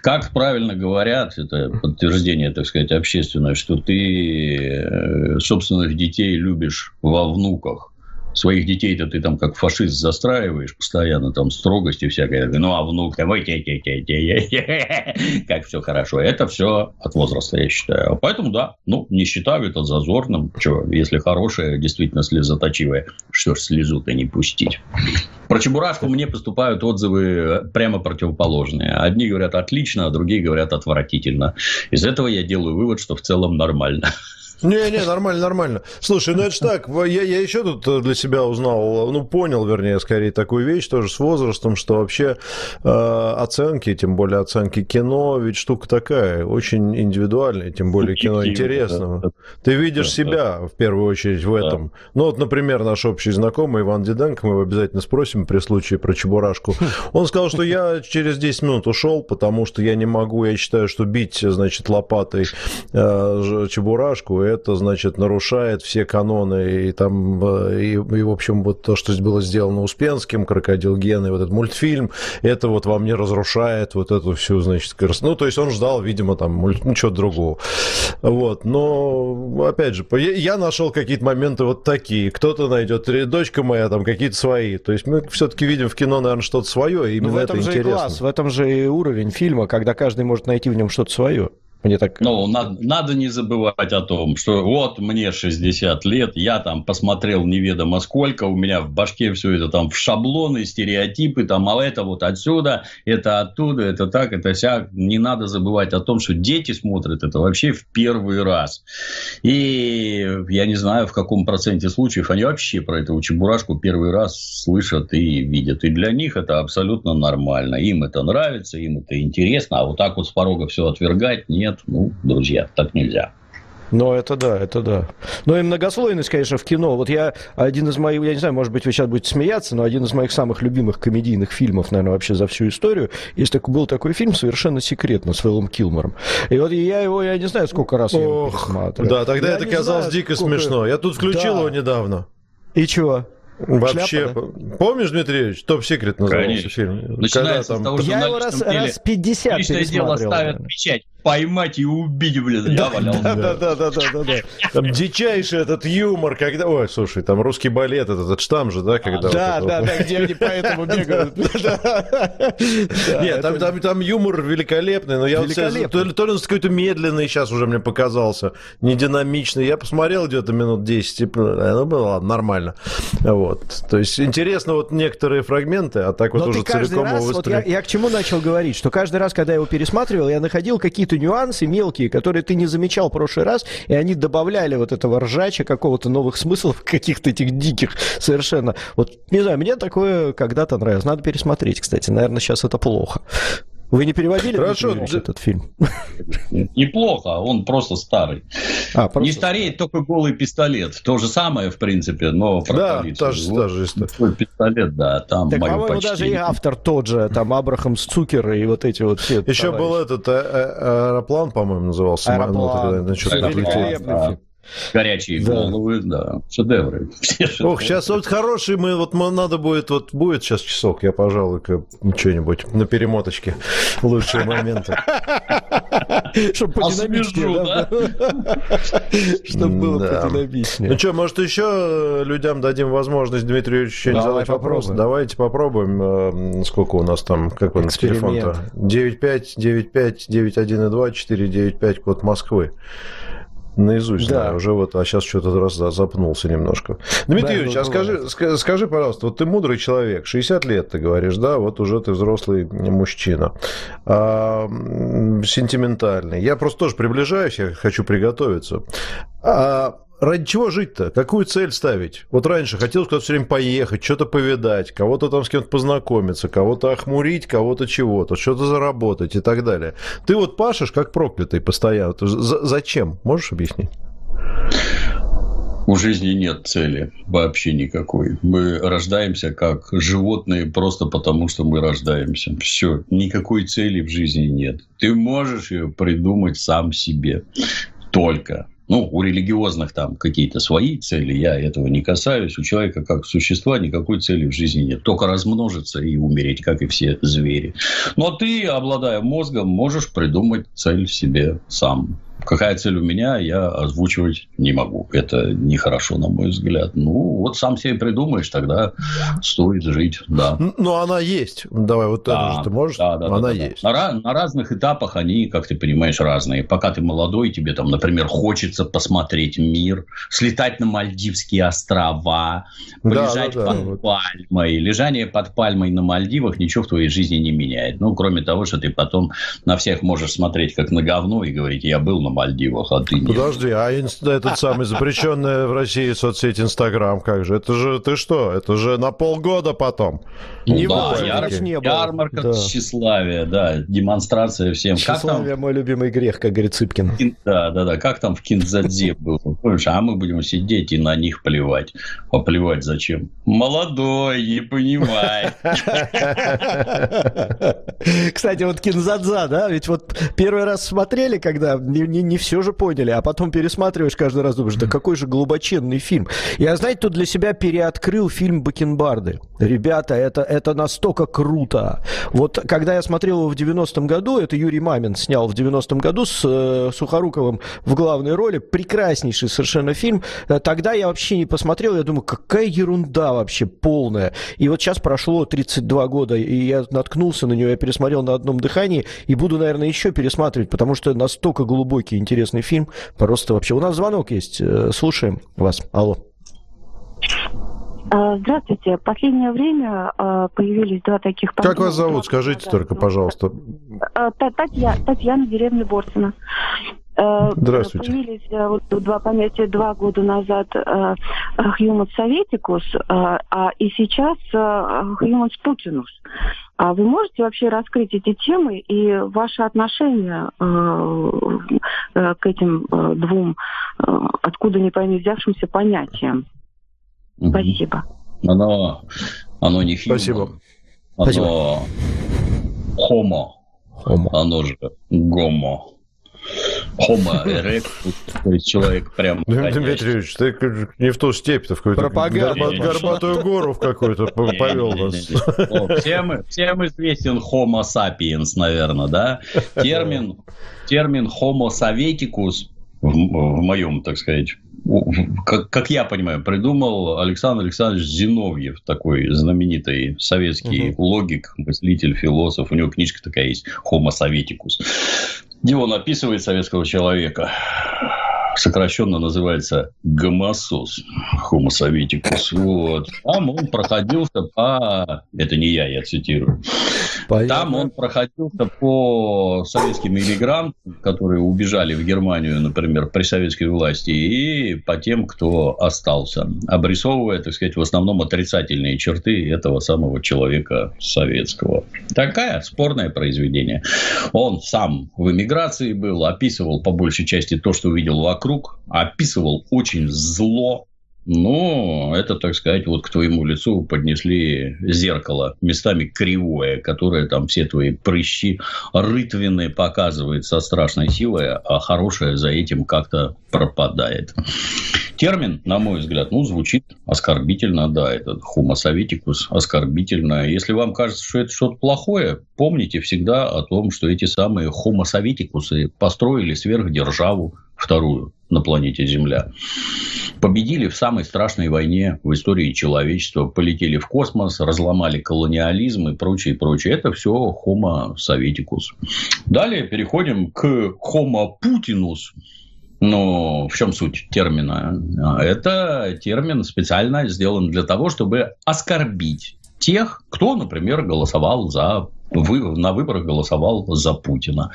Как правильно говорят, это подтверждение, так сказать, общественное, что ты Э, собственных детей любишь во внуках. Своих детей-то ты там как фашист застраиваешь постоянно, там строгости всякая. Ну, а внук, ой, те, те, те, те, как все хорошо. Это все от возраста, я считаю. Поэтому, да, ну, не считаю это зазорным. Что, если хорошая, действительно слезоточивая, что ж слезу-то не пустить. Про Чебурашку мне поступают отзывы прямо противоположные. Одни говорят отлично, а другие говорят отвратительно. Из этого я делаю вывод, что в целом нормально. Не-не, нормально, нормально. Слушай, ну это ж так, я, я еще тут э, для себя узнал, ну понял, вернее, скорее такую вещь тоже с возрастом, что вообще э, оценки, тем более оценки кино, ведь штука такая, очень индивидуальная, тем более кино интересного. Да, Ты видишь да, себя да. в первую очередь в этом. Да. Ну вот, например, наш общий знакомый Иван Диденко, мы его обязательно спросим при случае про Чебурашку. Он сказал, что я через 10 минут ушел, потому что я не могу, я считаю, что бить, значит, лопатой э, Чебурашку это, значит, нарушает все каноны, и там, э, и, и, в общем, вот то, что было сделано Успенским, Крокодил Ген, и вот этот мультфильм, это вот во мне разрушает вот эту всю, значит, ну, то есть он ждал, видимо, там, мульт, ну, чего-то другого. Вот, но, опять же, я, я нашел какие-то моменты вот такие, кто-то найдет, дочка моя, там, какие-то свои, то есть мы все-таки видим в кино, наверное, что-то свое, и именно ну, в этом это же интересно. И класс, в этом же и уровень фильма, когда каждый может найти в нем что-то свое. Мне так... Ну, надо, надо не забывать о том, что вот мне 60 лет, я там посмотрел неведомо сколько, у меня в башке все это там в шаблоны, стереотипы, там, а это вот отсюда, это оттуда, это так, это вся. Не надо забывать о том, что дети смотрят это вообще в первый раз. И я не знаю, в каком проценте случаев они вообще про эту чебурашку первый раз слышат и видят. И для них это абсолютно нормально. Им это нравится, им это интересно, а вот так вот с порога все отвергать, нет нет. Ну, друзья, так нельзя. Ну, это да, это да. Ну, и многослойность, конечно, в кино. Вот я один из моих, я не знаю, может быть, вы сейчас будете смеяться, но один из моих самых любимых комедийных фильмов, наверное, вообще за всю историю, есть такой, был такой фильм «Совершенно секретно» с Фэллом Килмором. И вот я его, я не знаю, сколько раз Ох, его пересматривал. Да, тогда я это казалось знаю, дико сколько... смешно. Я тут включил да. его недавно. И чего? Вообще, Шляпа, да? помнишь, Дмитриевич, топ-секрет назывался Конечно. фильм? Начинается Когда, там... с того, что Я его раз, раз 50 пересмотрел. дело ставят печать поймать и убить, блин, да, Да, да, да, да, да, да. Там дичайший этот юмор, когда... Ой, слушай, там русский балет, этот, этот штамм же, да, когда... Да, да, да, где они поэтому бегают. Нет, там, юмор великолепный, но я вот то, ли он какой-то медленный сейчас уже мне показался, не динамичный. Я посмотрел где-то минут 10, ну, было ладно, нормально. Вот. То есть интересно вот некоторые фрагменты, а так вот уже целиком его вот я, я к чему начал говорить, что каждый раз, когда я его пересматривал, я находил какие-то нюансы мелкие, которые ты не замечал в прошлый раз, и они добавляли вот этого ржача, какого-то новых смыслов, каких-то этих диких совершенно. Вот, не знаю, мне такое когда-то нравилось. Надо пересмотреть, кстати. Наверное, сейчас это плохо. Вы не переводили Хорошо, да... этот фильм? Неплохо, он просто старый. А, просто... Не стареет только голый пистолет. То же самое, в принципе, но про да, полицию. Та же, та же история. пистолет, да, там так, по-моему, почти... даже и автор тот же, там Абрахам Цукер и вот эти вот все. Еще товарищи. был этот а, а, аэроплан, по-моему, назывался. Аэроплан. Ну, Великолепный Горячие да. головы, да, шедевры. Ох, сейчас вот хороший мы, вот надо будет, вот будет сейчас часок, я, пожалуй, что-нибудь на перемоточке лучшие моменты. Чтобы подинамичнее, да? Чтобы было подинамичнее. Ну что, может, еще людям дадим возможность, Юрьевич, что-нибудь задать вопрос? Давайте попробуем. Э, сколько у нас там, как у нас телефон-то? 95 95 91 и 2 495 код Москвы наизусть да. знаю. Уже вот, а сейчас что-то раз запнулся немножко. Дмитрий да, Юрьевич, ну, а скажи, скажи, скажи, пожалуйста, вот ты мудрый человек, 60 лет, ты говоришь, да, вот уже ты взрослый мужчина, а, сентиментальный. Я просто тоже приближаюсь, я хочу приготовиться. А ради чего жить-то? Какую цель ставить? Вот раньше хотелось куда-то все время поехать, что-то повидать, кого-то там с кем-то познакомиться, кого-то охмурить, кого-то чего-то, что-то заработать и так далее. Ты вот пашешь как проклятый постоянно. Зачем? Можешь объяснить? У жизни нет цели вообще никакой. Мы рождаемся как животные просто потому, что мы рождаемся. Все, никакой цели в жизни нет. Ты можешь ее придумать сам себе. Только ну, у религиозных там какие-то свои цели, я этого не касаюсь. У человека как существа никакой цели в жизни нет. Только размножиться и умереть, как и все звери. Но ты, обладая мозгом, можешь придумать цель себе сам. Какая цель у меня, я озвучивать не могу. Это нехорошо, на мой взгляд. Ну, вот сам себе придумаешь, тогда стоит жить, да. Ну, она есть. Давай, вот да, это ты можешь? Да, да, она да, есть. Да. На, на разных этапах они, как ты понимаешь, разные. Пока ты молодой, тебе там, например, хочется посмотреть мир, слетать на Мальдивские острова, полежать да, да, под да, пальмой. Лежание под пальмой на Мальдивах ничего в твоей жизни не меняет. Ну, кроме того, что ты потом на всех можешь смотреть как на говно и говорить, я был на Мальдивах, а ты нет. Подожди, а этот самый запрещенная в России соцсеть Инстаграм, как же? Это же, ты что? Это же на полгода потом. Ну, не да, яр... не было. ярмарка да. тщеславия, да, демонстрация всем. Тщеславие там... мой любимый грех, как говорит Цыпкин. Да, да, да, как там в Кинзадзе было. А мы будем сидеть и на них плевать. А плевать зачем? Молодой, не понимай. Кстати, вот Кинзадза, да, ведь вот первый раз смотрели, когда не, не, не все же поняли, а потом пересматриваешь каждый раз, думаешь, да какой же глубоченный фильм. Я, знаете, тут для себя переоткрыл фильм «Бакенбарды». Ребята, это, это настолько круто. Вот когда я смотрел его в 90-м году, это Юрий Мамин снял в 90-м году с э, Сухоруковым в главной роли, прекраснейший совершенно фильм. Тогда я вообще не посмотрел, я думаю, какая ерунда вообще полная. И вот сейчас прошло 32 года, и я наткнулся на него, я пересмотрел на одном дыхании, и буду, наверное, еще пересматривать, потому что настолько глубокий, интересный фильм. Просто вообще. У нас звонок есть. Э, слушаем вас. Алло. А, здравствуйте. В последнее время а, появились два таких... Как вас зовут? Скажите только, пожалуйста. А, Татьяна, Татьяна деревня Борсина. Здравствуйте. Появились вот, два понятия два года назад Human Советикус, а и сейчас Human Путинус. А вы можете вообще раскрыть эти темы и ваше отношение к этим двум, откуда не пойми взявшимся понятиям? Спасибо. Оно, оно не human. Спасибо. Оно Спасибо. homo. homo. Оно же гомо. Homo erectus, то есть человек прям... Дмитриевич, ты не в ту степь-то, в какую-то горба, горбатую гору в какую-то повел нас. Всем, всем известен Homo sapiens, наверное, да? Термин, термин Homo sovieticus в, в моем, так сказать, как, как я понимаю, придумал Александр Александрович Зиновьев, такой знаменитый советский угу. логик, мыслитель, философ. У него книжка такая есть «Homo Советикус», где он описывает советского человека сокращенно называется гомосос, homo советикус. Вот. Там он проходился по... Это не я, я цитирую. Понятно. Там он проходился по советским иммигрантам, которые убежали в Германию, например, при советской власти, и по тем, кто остался, обрисовывая, так сказать, в основном отрицательные черты этого самого человека советского. Такая спорное произведение. Он сам в эмиграции был, описывал по большей части то, что увидел вокруг, описывал очень зло, но это, так сказать, вот к твоему лицу поднесли зеркало, местами кривое, которое там все твои прыщи рытвины показывает со страшной силой, а хорошее за этим как-то пропадает. Термин, на мой взгляд, ну, звучит оскорбительно, да, этот homo советикус оскорбительно. Если вам кажется, что это что-то плохое, помните всегда о том, что эти самые homo построили сверхдержаву вторую на планете Земля. Победили в самой страшной войне в истории человечества, полетели в космос, разломали колониализм и прочее, прочее. Это все Homo советикус. Далее переходим к Homo Putinus, ну, в чем суть термина? Это термин специально сделан для того, чтобы оскорбить тех, кто, например, голосовал за вы на выборах голосовал за Путина.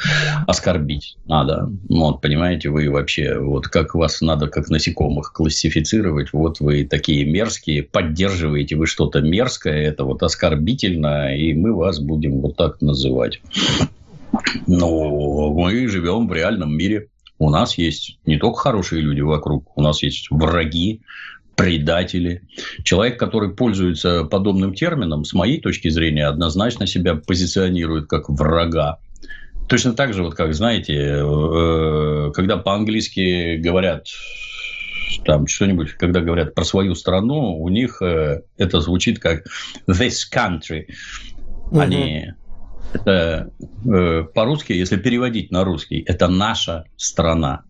Оскорбить надо. Вот, понимаете, вы вообще, вот как вас надо как насекомых классифицировать, вот вы такие мерзкие, поддерживаете вы что-то мерзкое, это вот оскорбительно, и мы вас будем вот так называть. Но мы живем в реальном мире, у нас есть не только хорошие люди вокруг, у нас есть враги, предатели. Человек, который пользуется подобным термином, с моей точки зрения, однозначно себя позиционирует как врага. Точно так же, вот как, знаете, э, когда по-английски говорят там что-нибудь, когда говорят про свою страну, у них э, это звучит как this country. Они это э, по-русски, если переводить на русский, это наша страна.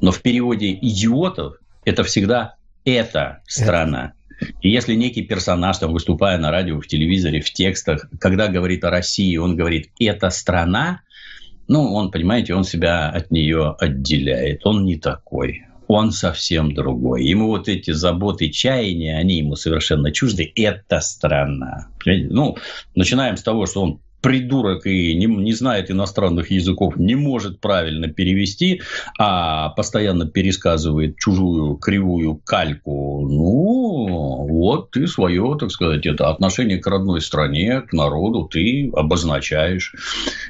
Но в переводе идиотов это всегда эта страна. И если некий персонаж, там, выступая на радио, в телевизоре, в текстах, когда говорит о России, он говорит «эта страна», ну, он, понимаете, он себя от нее отделяет. Он не такой. Он совсем другой. Ему вот эти заботы, чаяния, они ему совершенно чужды. Это страна. Ну, начинаем с того, что он придурок и не, не знает иностранных языков, не может правильно перевести, а постоянно пересказывает чужую кривую кальку, ну, вот ты свое, так сказать, это отношение к родной стране, к народу ты обозначаешь.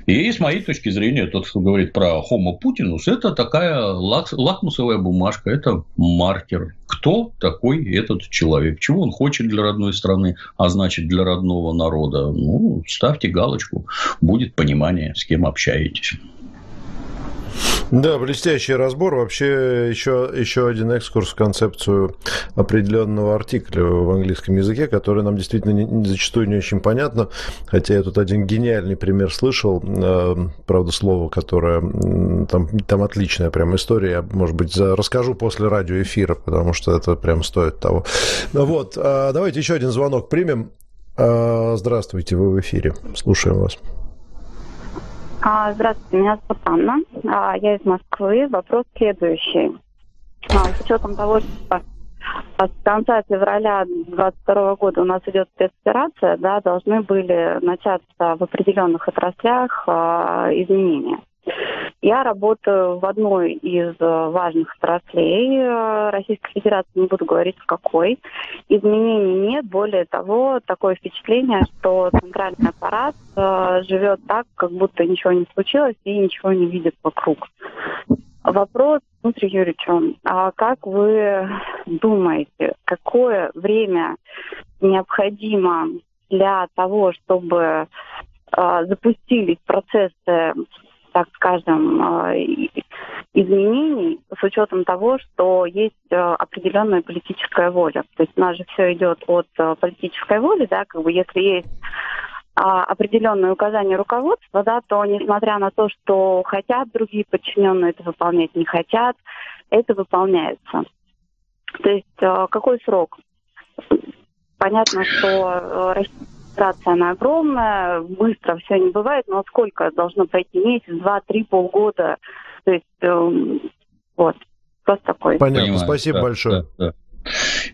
И с моей точки зрения, тот, кто говорит про homo Putinus, это такая лак, лакмусовая бумажка, это маркер. Кто такой этот человек? Чего он хочет для родной страны, а значит для родного народа? Ну, ставьте галочку галочку, будет понимание, с кем общаетесь. Да, блестящий разбор. Вообще еще, еще один экскурс в концепцию определенного артикля в английском языке, который нам действительно не, зачастую не очень понятно. Хотя я тут один гениальный пример слышал, э, правда, слово, которое там, там отличная прям история. Я, может быть, за, расскажу после радиоэфира, потому что это прям стоит того. Ну вот, э, давайте еще один звонок примем. А, здравствуйте, вы в эфире. Слушаем вас. А, здравствуйте, меня зовут Анна. А, я из Москвы. Вопрос следующий. С учетом того, что с конца февраля 2022 года у нас идет спецоперация, да, должны были начаться в определенных отраслях изменения. Я работаю в одной из э, важных отраслей э, Российской Федерации, не буду говорить в какой. Изменений нет, более того, такое впечатление, что центральный аппарат э, живет так, как будто ничего не случилось и ничего не видит вокруг. Вопрос, Дмитрий Юрьевич, а как вы думаете, какое время необходимо для того, чтобы запустились процессы так скажем, э, изменений с учетом того, что есть э, определенная политическая воля. То есть у нас же все идет от э, политической воли, да, как бы если есть а, определенные указания руководства, да, то несмотря на то, что хотят другие подчиненные это выполнять, не хотят, это выполняется. То есть какой срок? Понятно, что администрация, она огромная, быстро все не бывает, но сколько должно пройти? Месяц, два, три, полгода? То есть, э, вот, просто такой. Понятно, Понимаю, спасибо да, большое. Да, да.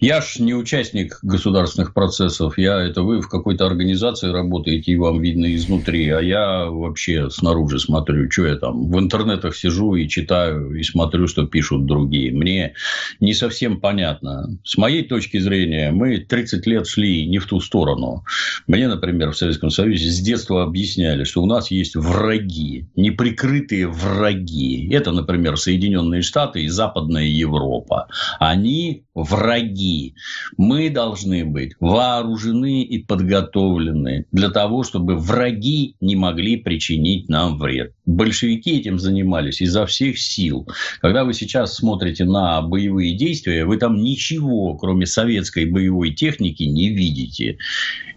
Я ж не участник государственных процессов. Я это вы в какой-то организации работаете, и вам видно изнутри. А я вообще снаружи смотрю, что я там в интернетах сижу и читаю, и смотрю, что пишут другие. Мне не совсем понятно. С моей точки зрения, мы 30 лет шли не в ту сторону. Мне, например, в Советском Союзе с детства объясняли, что у нас есть враги, неприкрытые враги. Это, например, Соединенные Штаты и Западная Европа. Они враги. Мы должны быть вооружены и подготовлены для того, чтобы враги не могли причинить нам вред. Большевики этим занимались изо всех сил. Когда вы сейчас смотрите на боевые действия, вы там ничего, кроме советской боевой техники, не видите.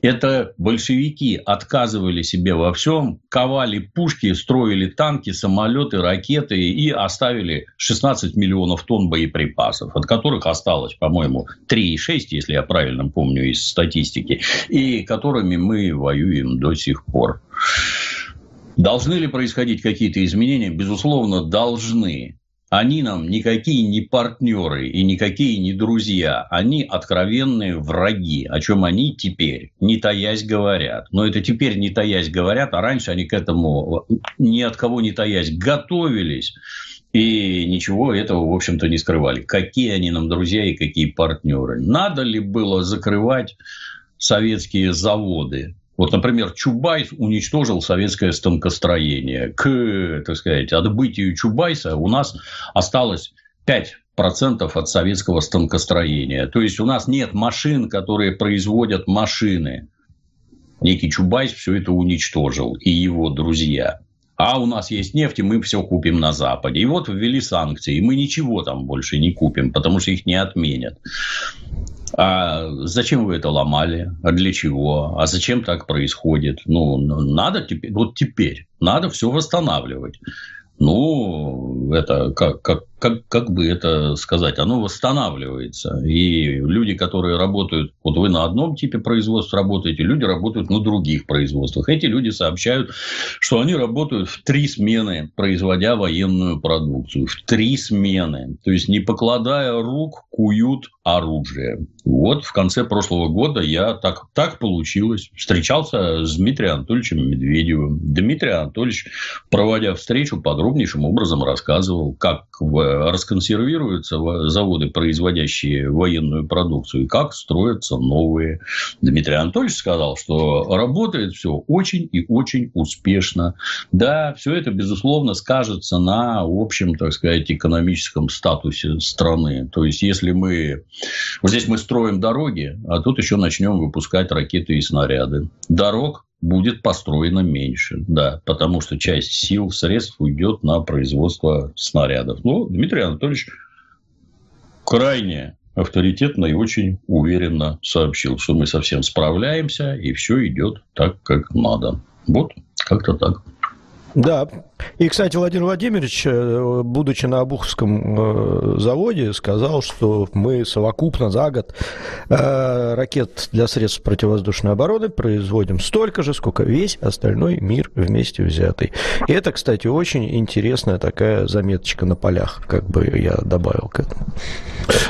Это большевики отказывали себе во всем, ковали пушки, строили танки, самолеты, ракеты и оставили 16 миллионов тонн боеприпасов, от которых осталось, по-моему, 3,6, если я правильно помню из статистики, и которыми мы воюем до сих пор. Должны ли происходить какие-то изменения? Безусловно, должны. Они нам никакие не партнеры и никакие не друзья. Они откровенные враги, о чем они теперь, не таясь, говорят. Но это теперь не таясь говорят, а раньше они к этому ни от кого не таясь готовились. И ничего этого, в общем-то, не скрывали. Какие они нам друзья и какие партнеры. Надо ли было закрывать советские заводы? Вот, например, Чубайс уничтожил советское станкостроение. К, так сказать, отбытию Чубайса у нас осталось 5% от советского станкостроения. То есть, у нас нет машин, которые производят машины. Некий Чубайс все это уничтожил, и его друзья. А у нас есть нефть, и мы все купим на Западе. И вот ввели санкции, и мы ничего там больше не купим, потому что их не отменят. А зачем вы это ломали? А для чего? А зачем так происходит? Ну, надо теперь, вот теперь надо все восстанавливать. Ну, это как, как, как, как бы это сказать, оно восстанавливается. И люди, которые работают, вот вы на одном типе производства работаете, люди работают на других производствах. Эти люди сообщают, что они работают в три смены, производя военную продукцию. В три смены. То есть, не покладая рук, куют оружие. Вот в конце прошлого года я так, так получилось. Встречался с Дмитрием Анатольевичем Медведевым. Дмитрий Анатольевич, проводя встречу, подробнейшим образом рассказывал, как в расконсервируются заводы, производящие военную продукцию, и как строятся новые. Дмитрий Анатольевич сказал, что работает все очень и очень успешно. Да, все это, безусловно, скажется на общем, так сказать, экономическом статусе страны. То есть, если мы... Вот здесь мы строим дороги, а тут еще начнем выпускать ракеты и снаряды. Дорог будет построено меньше, да, потому что часть сил, средств уйдет на производство снарядов. Но ну, Дмитрий Анатольевич крайне авторитетно и очень уверенно сообщил, что мы совсем справляемся, и все идет так, как надо. Вот, как-то так. Да. И, кстати, Владимир Владимирович, э, будучи на Обуховском э, заводе, сказал, что мы совокупно за год э, ракет для средств противовоздушной обороны производим столько же, сколько весь остальной мир вместе взятый. И это, кстати, очень интересная такая заметочка на полях, как бы я добавил к этому.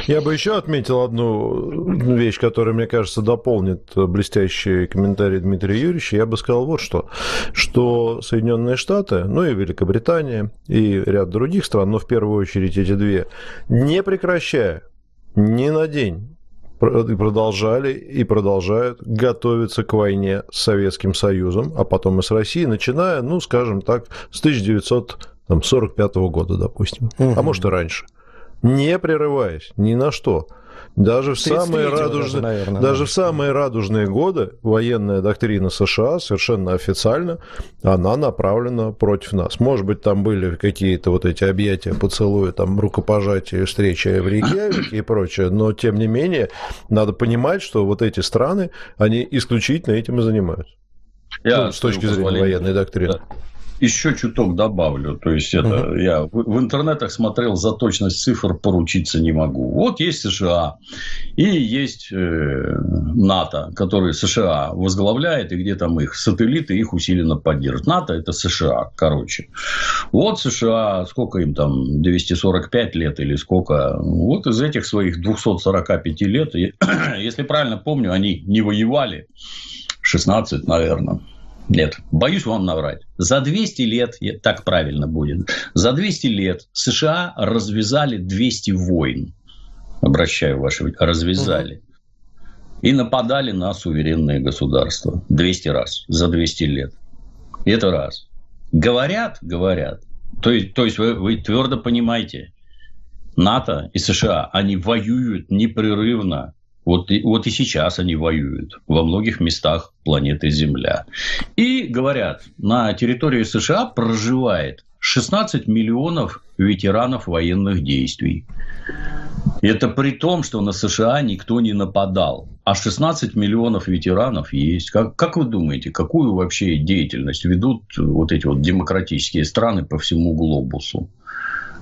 Я бы еще отметил одну вещь, которая, мне кажется, дополнит блестящий комментарий Дмитрия Юрьевича. Я бы сказал вот что, что Соединенные Штаты Штаты, ну и Великобритания, и ряд других стран, но в первую очередь эти две, не прекращая ни на день продолжали и продолжают готовиться к войне с Советским Союзом, а потом и с Россией, начиная, ну, скажем так, с 1945 года, допустим, угу. а может и раньше, не прерываясь ни на что. Даже в самые радужные, даже, наверное, даже в самые радужные годы военная доктрина США совершенно официально она направлена против нас. Может быть, там были какие-то вот эти объятия, поцелуи, там рукопожатия, встречи в Рейкьявике и прочее, но тем не менее надо понимать, что вот эти страны, они исключительно этим и занимаются. Я ну, с точки зрения военной доктрины. Да еще чуток добавлю. То есть, это uh-huh. я в, в интернетах смотрел, за точность цифр поручиться не могу. Вот есть США и есть э, НАТО, которые США возглавляет, и где там их сателлиты их усиленно поддерживают. НАТО – это США, короче. Вот США, сколько им там, 245 лет или сколько. Вот из этих своих 245 лет, если правильно помню, они не воевали. 16, наверное. Нет, боюсь вам наврать. За 200 лет, так правильно будет, за 200 лет США развязали 200 войн. Обращаю ваше развязали. И нападали на суверенные государства 200 раз за 200 лет. Это раз. Говорят, говорят. То есть, то есть вы, вы твердо понимаете, НАТО и США, они воюют непрерывно. Вот и, вот и сейчас они воюют во многих местах планеты Земля. И говорят, на территории США проживает 16 миллионов ветеранов военных действий. Это при том, что на США никто не нападал. А 16 миллионов ветеранов есть. Как, как вы думаете, какую вообще деятельность ведут вот эти вот демократические страны по всему глобусу?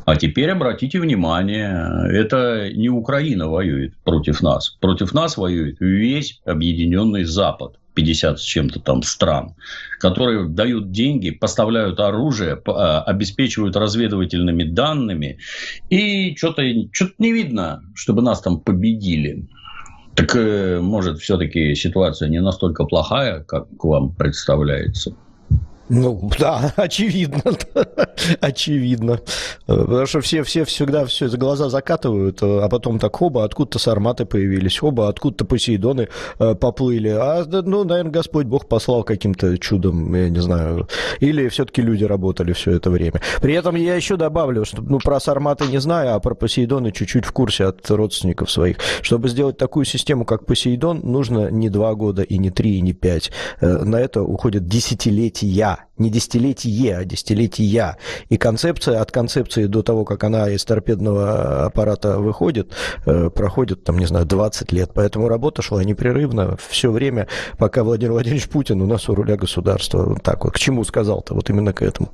А теперь обратите внимание, это не Украина воюет против нас. Против нас воюет весь объединенный Запад. 50 с чем-то там стран, которые дают деньги, поставляют оружие, а, обеспечивают разведывательными данными, и что-то что не видно, чтобы нас там победили. Так, э, может, все-таки ситуация не настолько плохая, как вам представляется? Ну, да, очевидно. очевидно. Потому что все, все всегда все за глаза закатывают, а потом так, оба, откуда-то сарматы появились, оба, откуда-то посейдоны э, поплыли. А, ну, наверное, Господь Бог послал каким-то чудом, я не знаю. Или все-таки люди работали все это время. При этом я еще добавлю, что ну, про сарматы не знаю, а про Посейдоны чуть-чуть в курсе от родственников своих. Чтобы сделать такую систему, как Посейдон, нужно не два года, и не три, и не пять. Э, на это уходят десятилетия не десятилетие, а десятилетия. И концепция, от концепции до того, как она из торпедного аппарата выходит, э, проходит, там, не знаю, 20 лет. Поэтому работа шла непрерывно все время, пока Владимир Владимирович Путин у нас у руля государства. Так вот. К чему сказал-то? Вот именно к этому.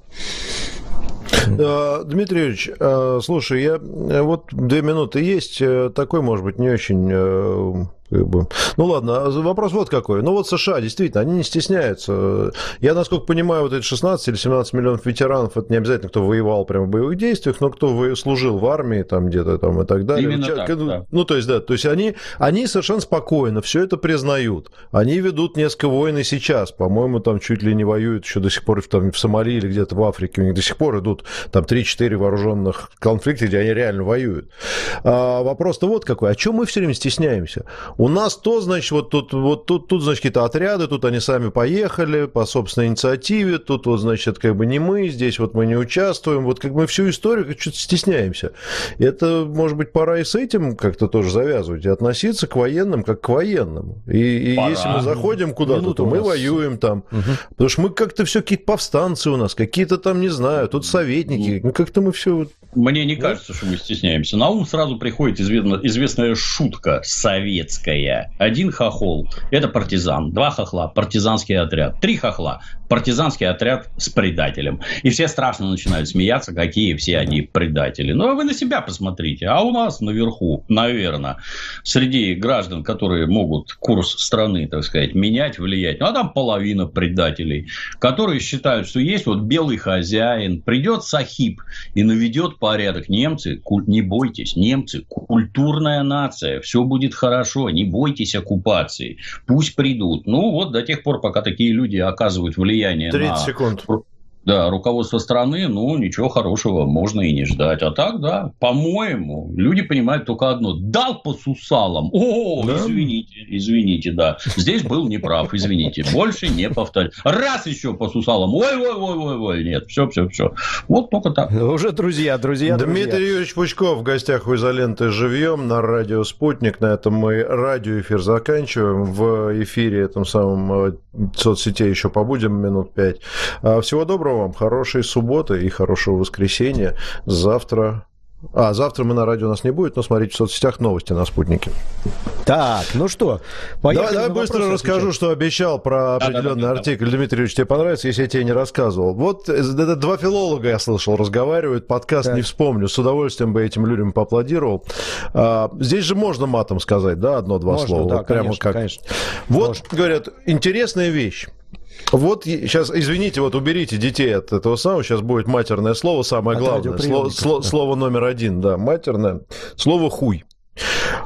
Э, Дмитрий Юрьевич, э, слушай, я вот две минуты есть, такой, может быть, не очень как бы. Ну ладно, а вопрос вот какой. Ну вот США, действительно, они не стесняются. Я, насколько понимаю, вот эти 16 или 17 миллионов ветеранов, это не обязательно кто воевал прямо в боевых действиях, но кто служил в армии там где-то там и так далее. Именно так, ну, да. ну, то есть, да, то есть они, они совершенно спокойно все это признают. Они ведут несколько войн и сейчас. По-моему, там чуть ли не воюют еще до сих пор там, в Сомали или где-то в Африке. У них до сих пор идут там 3-4 вооруженных конфликта, где они реально воюют. А вопрос-то вот какой. А чем мы все время стесняемся? У нас то, значит, вот тут, вот тут, тут, значит, какие-то отряды, тут они сами поехали по собственной инициативе, тут вот, значит, как бы не мы, здесь вот мы не участвуем, вот как мы всю историю как что-то стесняемся. Это, может быть, пора и с этим как-то тоже завязывать, и относиться к военным как к военным. И, и если мы заходим куда-то, то мы воюем там. Угу. Потому что мы как-то все какие-то повстанцы у нас, какие-то там, не знаю, тут советники, ну как-то мы все... Мне не кажется, что мы стесняемся. На ум сразу приходит известная шутка советская некая. Один хохол – это партизан. Два хохла – партизанский отряд. Три хохла – партизанский отряд с предателем. И все страшно начинают смеяться, какие все они предатели. Ну, а вы на себя посмотрите. А у нас наверху, наверное, среди граждан, которые могут курс страны, так сказать, менять, влиять, ну, а там половина предателей, которые считают, что есть вот белый хозяин, придет Сахиб и наведет порядок. Немцы, не бойтесь, немцы, культурная нация, все будет хорошо, не бойтесь оккупации, пусть придут. Ну, вот до тех пор, пока такие люди оказывают влияние 30 на... секунд да, руководство страны, ну, ничего хорошего можно и не ждать. А так, да, по-моему, люди понимают только одно. Дал по сусалам. О, да? извините, извините, да. Здесь был неправ, извините. Больше не повторю. Раз еще по сусалам. Ой, ой, ой, ой, ой. Нет, все, все, все. Вот только так. Уже друзья, друзья, Дмитрий друзья. Юрьевич Пучков в гостях у изоленты «Живьем» на радио «Спутник». На этом мы радиоэфир заканчиваем. В эфире этом самом э, соцсетей еще побудем минут пять. А, всего доброго доброго вам, хорошей субботы и хорошего воскресенья. Завтра а, завтра мы на радио у нас не будет, но смотрите в соцсетях новости на спутнике. Так, ну что, поехали. Давай, давай быстро расскажу, отвечать. что обещал про определенный да, да, да, артикль. Да. Дмитрий Ильич, тебе понравится, если я тебе не рассказывал. Вот это два филолога, я слышал, разговаривают, подкаст так. не вспомню. С удовольствием бы этим людям поаплодировал. А, здесь же можно матом сказать, да, одно-два слова. Да, вот конечно, прямо как. Конечно. Вот, можно. говорят, интересная вещь. Вот сейчас, извините, вот уберите детей от этого самого, сейчас будет матерное слово, самое от главное. Слово, слово, слово номер один, да, матерное. Слово хуй.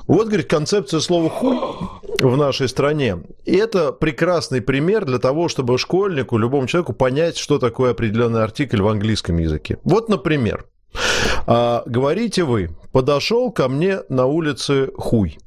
Вот, говорит, концепция слова «хуй» в нашей стране. И это прекрасный пример для того, чтобы школьнику, любому человеку понять, что такое определенный артикль в английском языке. Вот, например, а, говорите вы, подошел ко мне на улице хуй.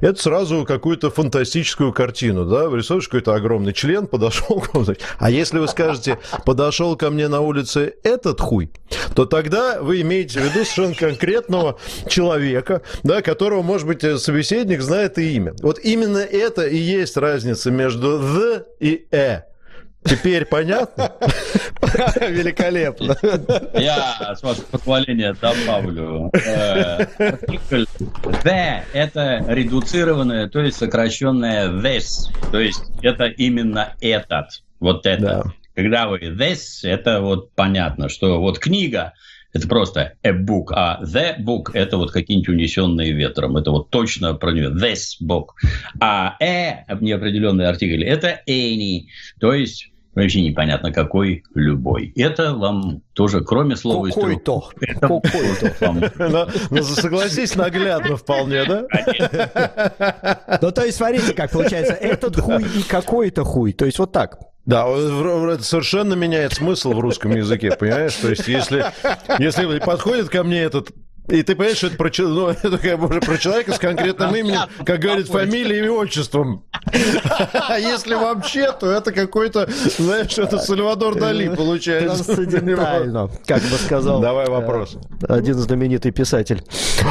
Это сразу какую-то фантастическую картину, да, рисуешь какой-то огромный член, подошел к вам, а если вы скажете, подошел ко мне на улице этот хуй, то тогда вы имеете в виду совершенно конкретного человека, да, которого, может быть, собеседник знает и имя. Вот именно это и есть разница между «the» и «э». Теперь понятно? Великолепно. Я, с вашего позволения, добавлю. Э, артикль the – это редуцированное, то есть сокращенное this. То есть это именно этот. Вот это. Да. Когда вы this, это вот понятно, что вот книга это просто a book, а the book – это вот какие-нибудь унесенные ветром. Это вот точно про нее. This book. А a, неопределенный артикль, это any. То есть вообще непонятно какой, любой. Это вам тоже, кроме слова Какой-то. Какой-то. Ну, согласись, наглядно вполне, да? Ну, то есть, смотрите, как получается, этот хуй и какой-то хуй. То есть, вот так. Да, это совершенно меняет смысл в русском языке, понимаешь? То есть, если, если подходит ко мне этот и ты понимаешь, что это про, ну, это как бы про человека с конкретным именем, как говорит, фамилией и отчеством. А если вообще, то это какой-то, знаешь, это Сальвадор Дали получается. Трансцендентально, как бы сказал. Давай вопрос. Один знаменитый писатель.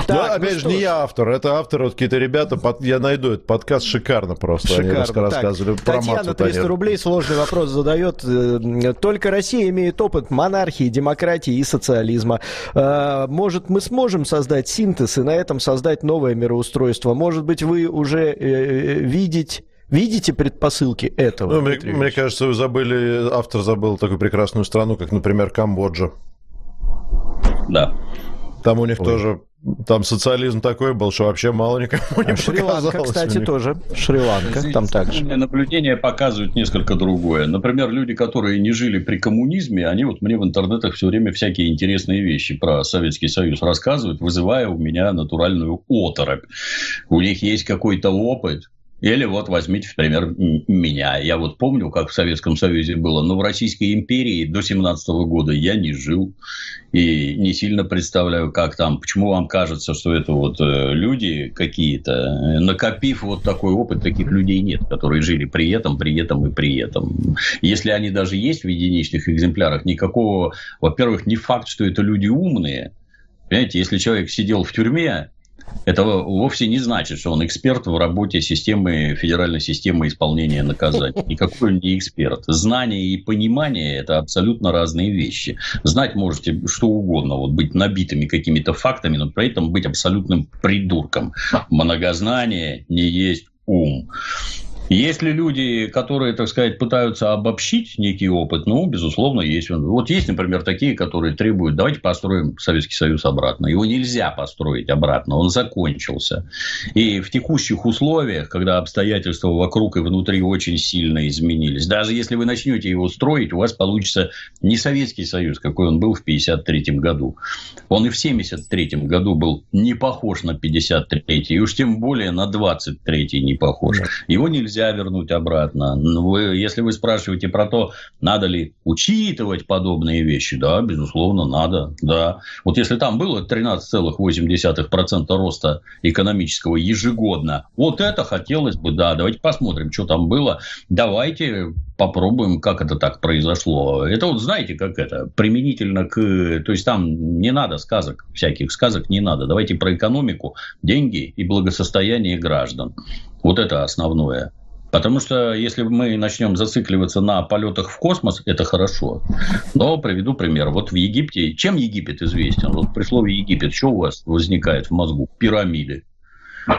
Да, ну опять же, не я автор, это автор, вот какие-то ребята, я найду этот подкаст шикарно просто. Шикарно. рассказывали про Татьяна 300 рублей, сложный вопрос задает. Э, только Россия имеет опыт монархии, демократии и социализма. Э, может, мы сможем можем создать синтез и на этом создать новое мироустройство. Может быть, вы уже э, э видеть Видите предпосылки этого? Ну, мне, мне кажется, вы забыли, автор забыл такую прекрасную страну, как, например, Камбоджа. Да. Там у них Ой. тоже там социализм такой был, что вообще мало никому не а Шри-Ланка, кстати, тоже. Шри-Ланка, там также. Наблюдения показывают несколько другое. Например, люди, которые не жили при коммунизме, они вот мне в интернетах все время всякие интересные вещи про Советский Союз рассказывают, вызывая у меня натуральную оторопь. У них есть какой-то опыт, или вот возьмите, в пример, меня. Я вот помню, как в Советском Союзе было, но в Российской империи до 17 года я не жил. И не сильно представляю, как там, почему вам кажется, что это вот э, люди какие-то, накопив вот такой опыт, таких людей нет, которые жили при этом, при этом и при этом. Если они даже есть в единичных экземплярах, никакого, во-первых, не факт, что это люди умные, Понимаете, если человек сидел в тюрьме, это вовсе не значит, что он эксперт в работе системы, федеральной системы исполнения наказаний. Никакой он не эксперт. Знание и понимание – это абсолютно разные вещи. Знать можете что угодно, вот быть набитыми какими-то фактами, но при этом быть абсолютным придурком. Многознание не есть ум. Есть ли люди, которые, так сказать, пытаются обобщить некий опыт? Ну, безусловно, есть. Вот есть, например, такие, которые требуют, давайте построим Советский Союз обратно. Его нельзя построить обратно, он закончился. И в текущих условиях, когда обстоятельства вокруг и внутри очень сильно изменились, даже если вы начнете его строить, у вас получится не Советский Союз, какой он был в 1953 году. Он и в 1973 году был не похож на 1953, и уж тем более на 1923 не похож. Его нельзя нельзя вернуть обратно. Ну, вы, если вы спрашиваете про то, надо ли учитывать подобные вещи, да, безусловно, надо. Да. Вот если там было 13,8% роста экономического ежегодно, вот это хотелось бы, да, давайте посмотрим, что там было. Давайте попробуем, как это так произошло. Это вот знаете, как это, применительно к... То есть, там не надо сказок, всяких сказок не надо. Давайте про экономику, деньги и благосостояние граждан. Вот это основное. Потому что если мы начнем зацикливаться на полетах в космос, это хорошо. Но приведу пример. Вот в Египте, чем Египет известен? Вот при слове Египет, что у вас возникает в мозгу? Пирамиды.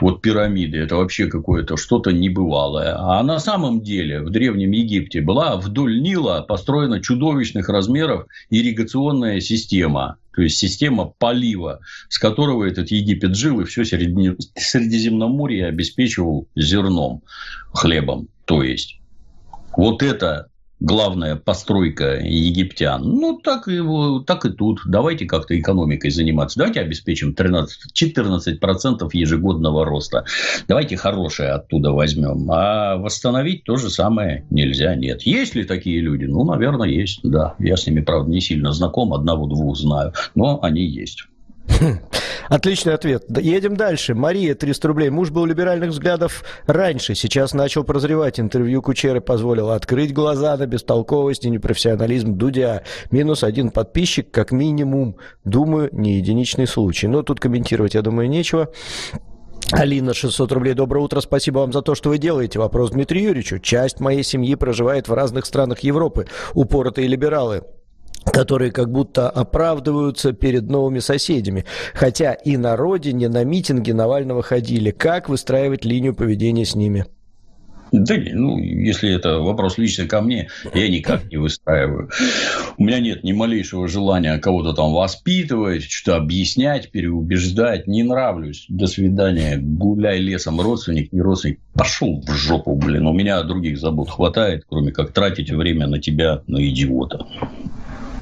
Вот пирамиды – это вообще какое-то что-то небывалое. А на самом деле в Древнем Египте была вдоль Нила построена чудовищных размеров ирригационная система. То есть система полива, с которого этот Египет жил и все Средиземноморье обеспечивал зерном, хлебом. То есть вот это главная постройка египтян. Ну, так и, так и тут. Давайте как-то экономикой заниматься. Давайте обеспечим 13, 14% ежегодного роста. Давайте хорошее оттуда возьмем. А восстановить то же самое нельзя. Нет. Есть ли такие люди? Ну, наверное, есть. Да. Я с ними, правда, не сильно знаком. Одного-двух знаю. Но они есть. Отличный ответ. Едем дальше. Мария, 300 рублей. Муж был либеральных взглядов раньше, сейчас начал прозревать. Интервью Кучеры позволило открыть глаза на бестолковость и непрофессионализм Дудя. Минус один подписчик, как минимум. Думаю, не единичный случай. Но тут комментировать, я думаю, нечего. Алина, 600 рублей. Доброе утро. Спасибо вам за то, что вы делаете. Вопрос Дмитрию Юрьевичу. Часть моей семьи проживает в разных странах Европы. Упоротые либералы которые как будто оправдываются перед новыми соседями. Хотя и на родине, на митинги Навального ходили. Как выстраивать линию поведения с ними? Да ну, если это вопрос лично ко мне, я никак не выстраиваю. У меня нет ни малейшего желания кого-то там воспитывать, что-то объяснять, переубеждать. Не нравлюсь. До свидания. Гуляй лесом, родственник, не родственник. Пошел в жопу, блин. У меня других забот хватает, кроме как тратить время на тебя, на идиота.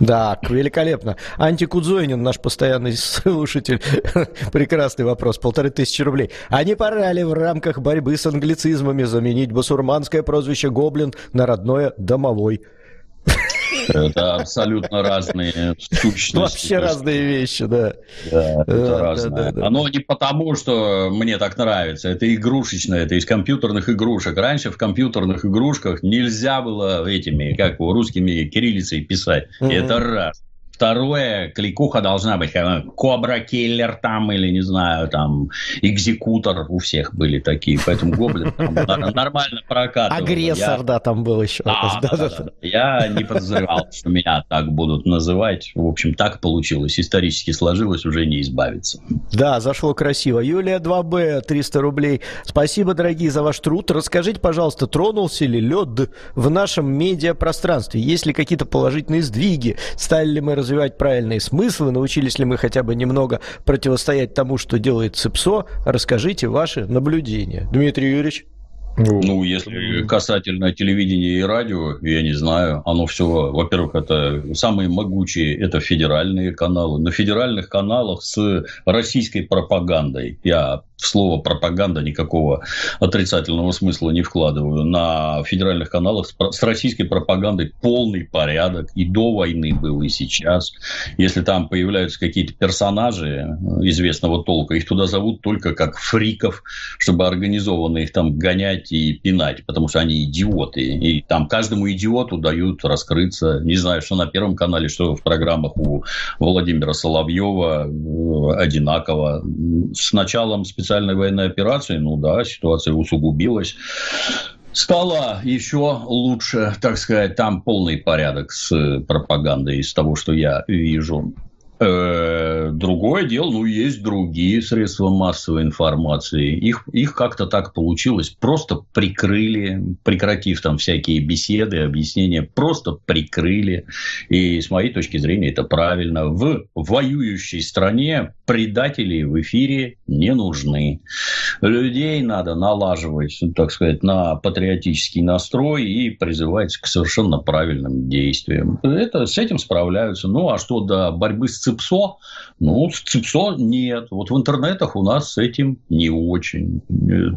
Да, великолепно. Антикудзойнин, наш постоянный слушатель, прекрасный вопрос, полторы тысячи рублей. А не пора ли в рамках борьбы с англицизмами заменить басурманское прозвище «Гоблин» на родное «домовой»? Это абсолютно разные сущности. Вообще разные вещи, да. Да, это разное. Оно не потому, что мне так нравится. Это игрушечное, это из компьютерных игрушек. Раньше в компьютерных игрушках нельзя было этими, как русскими кириллицей писать. Это раз. Второе, кликуха должна быть Кобра Киллер там, или, не знаю, там, Экзекутор у всех были такие, поэтому Гоблин нормально прокатывал. Агрессор, да, там был еще. Я не подозревал, что меня так будут называть. В общем, так получилось. Исторически сложилось, уже не избавиться. Да, зашло красиво. Юлия 2Б, 300 рублей. Спасибо, дорогие, за ваш труд. Расскажите, пожалуйста, тронулся ли лед в нашем медиапространстве? Есть ли какие-то положительные сдвиги? Стали ли мы развивать правильные смыслы, научились ли мы хотя бы немного противостоять тому, что делает ЦИПСО, расскажите ваши наблюдения. Дмитрий Юрьевич. Ну, если касательно телевидения и радио, я не знаю, оно все, во-первых, это самые могучие, это федеральные каналы. На федеральных каналах с российской пропагандой, я в слово пропаганда никакого отрицательного смысла не вкладываю. На федеральных каналах с российской пропагандой полный порядок. И до войны был, и сейчас. Если там появляются какие-то персонажи известного толка, их туда зовут только как фриков, чтобы организованно их там гонять и пинать, потому что они идиоты. И там каждому идиоту дают раскрыться. Не знаю, что на Первом канале, что в программах у Владимира Соловьева э, одинаково. С началом специального специальной военной операции, ну да, ситуация усугубилась. Стало еще лучше, так сказать, там полный порядок с пропагандой из того, что я вижу. Э, другое дело, ну, есть другие средства массовой информации. Их, их как-то так получилось. Просто прикрыли, прекратив там всякие беседы, объяснения, просто прикрыли. И с моей точки зрения это правильно. В воюющей стране предатели в эфире не нужны. Людей надо налаживать, так сказать, на патриотический настрой и призывать к совершенно правильным действиям. Это, с этим справляются. Ну, а что до борьбы с ЦИПСО? Ну, ЦИПСО нет. Вот в интернетах у нас с этим не очень.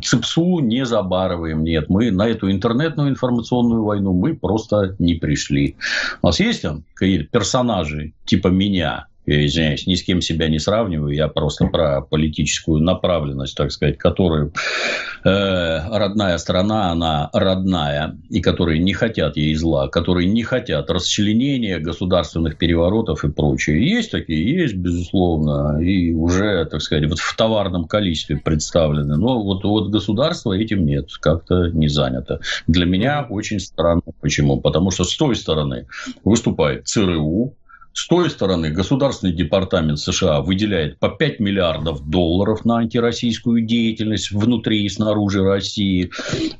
ЦИПСу не забарываем, нет. Мы на эту интернетную информационную войну мы просто не пришли. У нас есть там какие-то персонажи типа меня, я извиняюсь, ни с кем себя не сравниваю, я просто про политическую направленность, так сказать, которую э, родная страна, она родная, и которые не хотят ей зла, которые не хотят расчленения, государственных переворотов и прочее. Есть такие, есть, безусловно, и уже, так сказать, вот в товарном количестве представлены. Но вот, вот государство этим нет, как-то не занято. Для меня очень странно. Почему? Потому что с той стороны выступает ЦРУ, с той стороны, Государственный департамент США выделяет по 5 миллиардов долларов на антироссийскую деятельность внутри и снаружи России,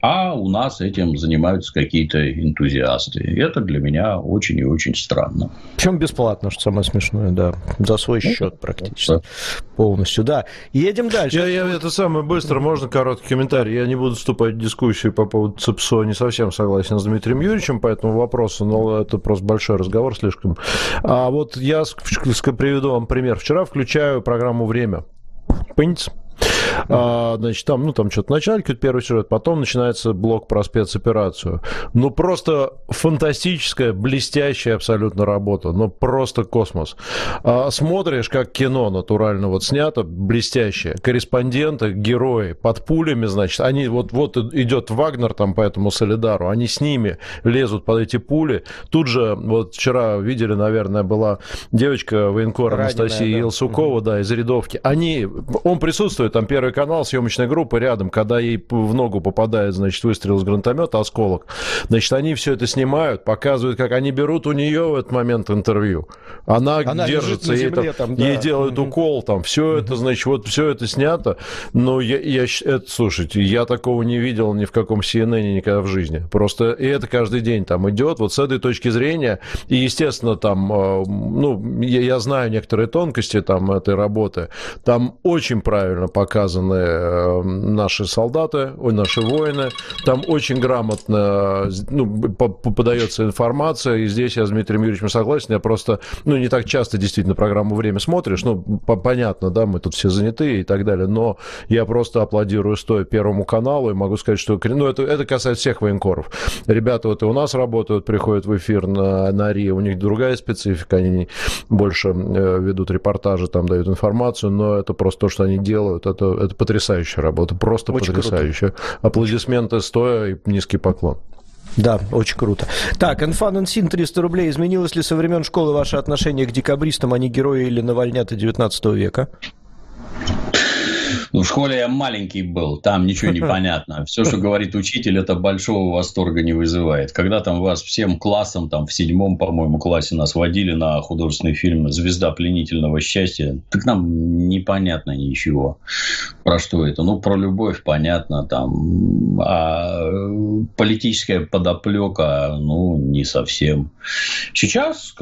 а у нас этим занимаются какие-то энтузиасты. Это для меня очень и очень странно. Причем бесплатно, что самое смешное, да. За свой ну, счет практически. Да. Полностью, да. Едем дальше. Я, я это самое быстро, можно короткий комментарий? Я не буду вступать в дискуссию по поводу ЦИПСО, не совсем согласен с Дмитрием Юрьевичем по этому вопросу, но это просто большой разговор слишком. А вот я приведу вам пример. Вчера включаю программу «Время». Понимаете? А, значит, там, ну, там что-то начальник, первый сюжет, потом начинается блок про спецоперацию. Ну, просто фантастическая, блестящая абсолютно работа. Ну, просто космос. А, смотришь, как кино натурально вот снято, блестящее. Корреспонденты, герои под пулями, значит, они вот, вот идет Вагнер там по этому Солидару, они с ними лезут под эти пули. Тут же, вот вчера видели, наверное, была девочка военкор Анастасия да. Елсукова, да, из рядовки. Они, он присутствует, там Первый канал, съемочная группа рядом, когда ей в ногу попадает, значит, выстрел из гранатомета, осколок. Значит, они все это снимают, показывают, как они берут у нее в этот момент интервью. Она, Она держится, ей, земле, там, да. ей делают угу. укол, там, все угу. это, значит, вот все это снято. Но я, я это, слушайте, я такого не видел ни в каком CNN никогда в жизни. Просто и это каждый день там идет. Вот с этой точки зрения, и, естественно, там, э, ну, я, я знаю некоторые тонкости там этой работы. Там очень правильно показаны э, наши солдаты, ой, наши воины. Там очень грамотно ну, подается информация. И здесь я с Дмитрием Юрьевичем согласен. Я просто, ну, не так часто действительно программу «Время» смотришь. Ну, понятно, да, мы тут все заняты и так далее. Но я просто аплодирую стоя Первому каналу и могу сказать, что... Ну, это, это касается всех военкоров. Ребята вот и у нас работают, приходят в эфир на, на РИА. У них другая специфика. Они больше э, ведут репортажи, там дают информацию. Но это просто то, что они делают. Это, это потрясающая работа. Просто Очень потрясающая. Круто. Аплодисменты стоя и низкий поклон. Да, очень круто. Так, Инфанансин 300 рублей. Изменилось ли со времен школы ваше отношение к декабристам, не герои или навальняты 19 века? Ну, в школе я маленький был, там ничего не понятно. Все, что говорит учитель, это большого восторга не вызывает. Когда там вас всем классом, там в седьмом, по-моему, классе нас водили на художественный фильм «Звезда пленительного счастья», так нам непонятно ничего. Про что это? Ну, про любовь понятно, там, а политическая подоплека, ну, не совсем. Сейчас,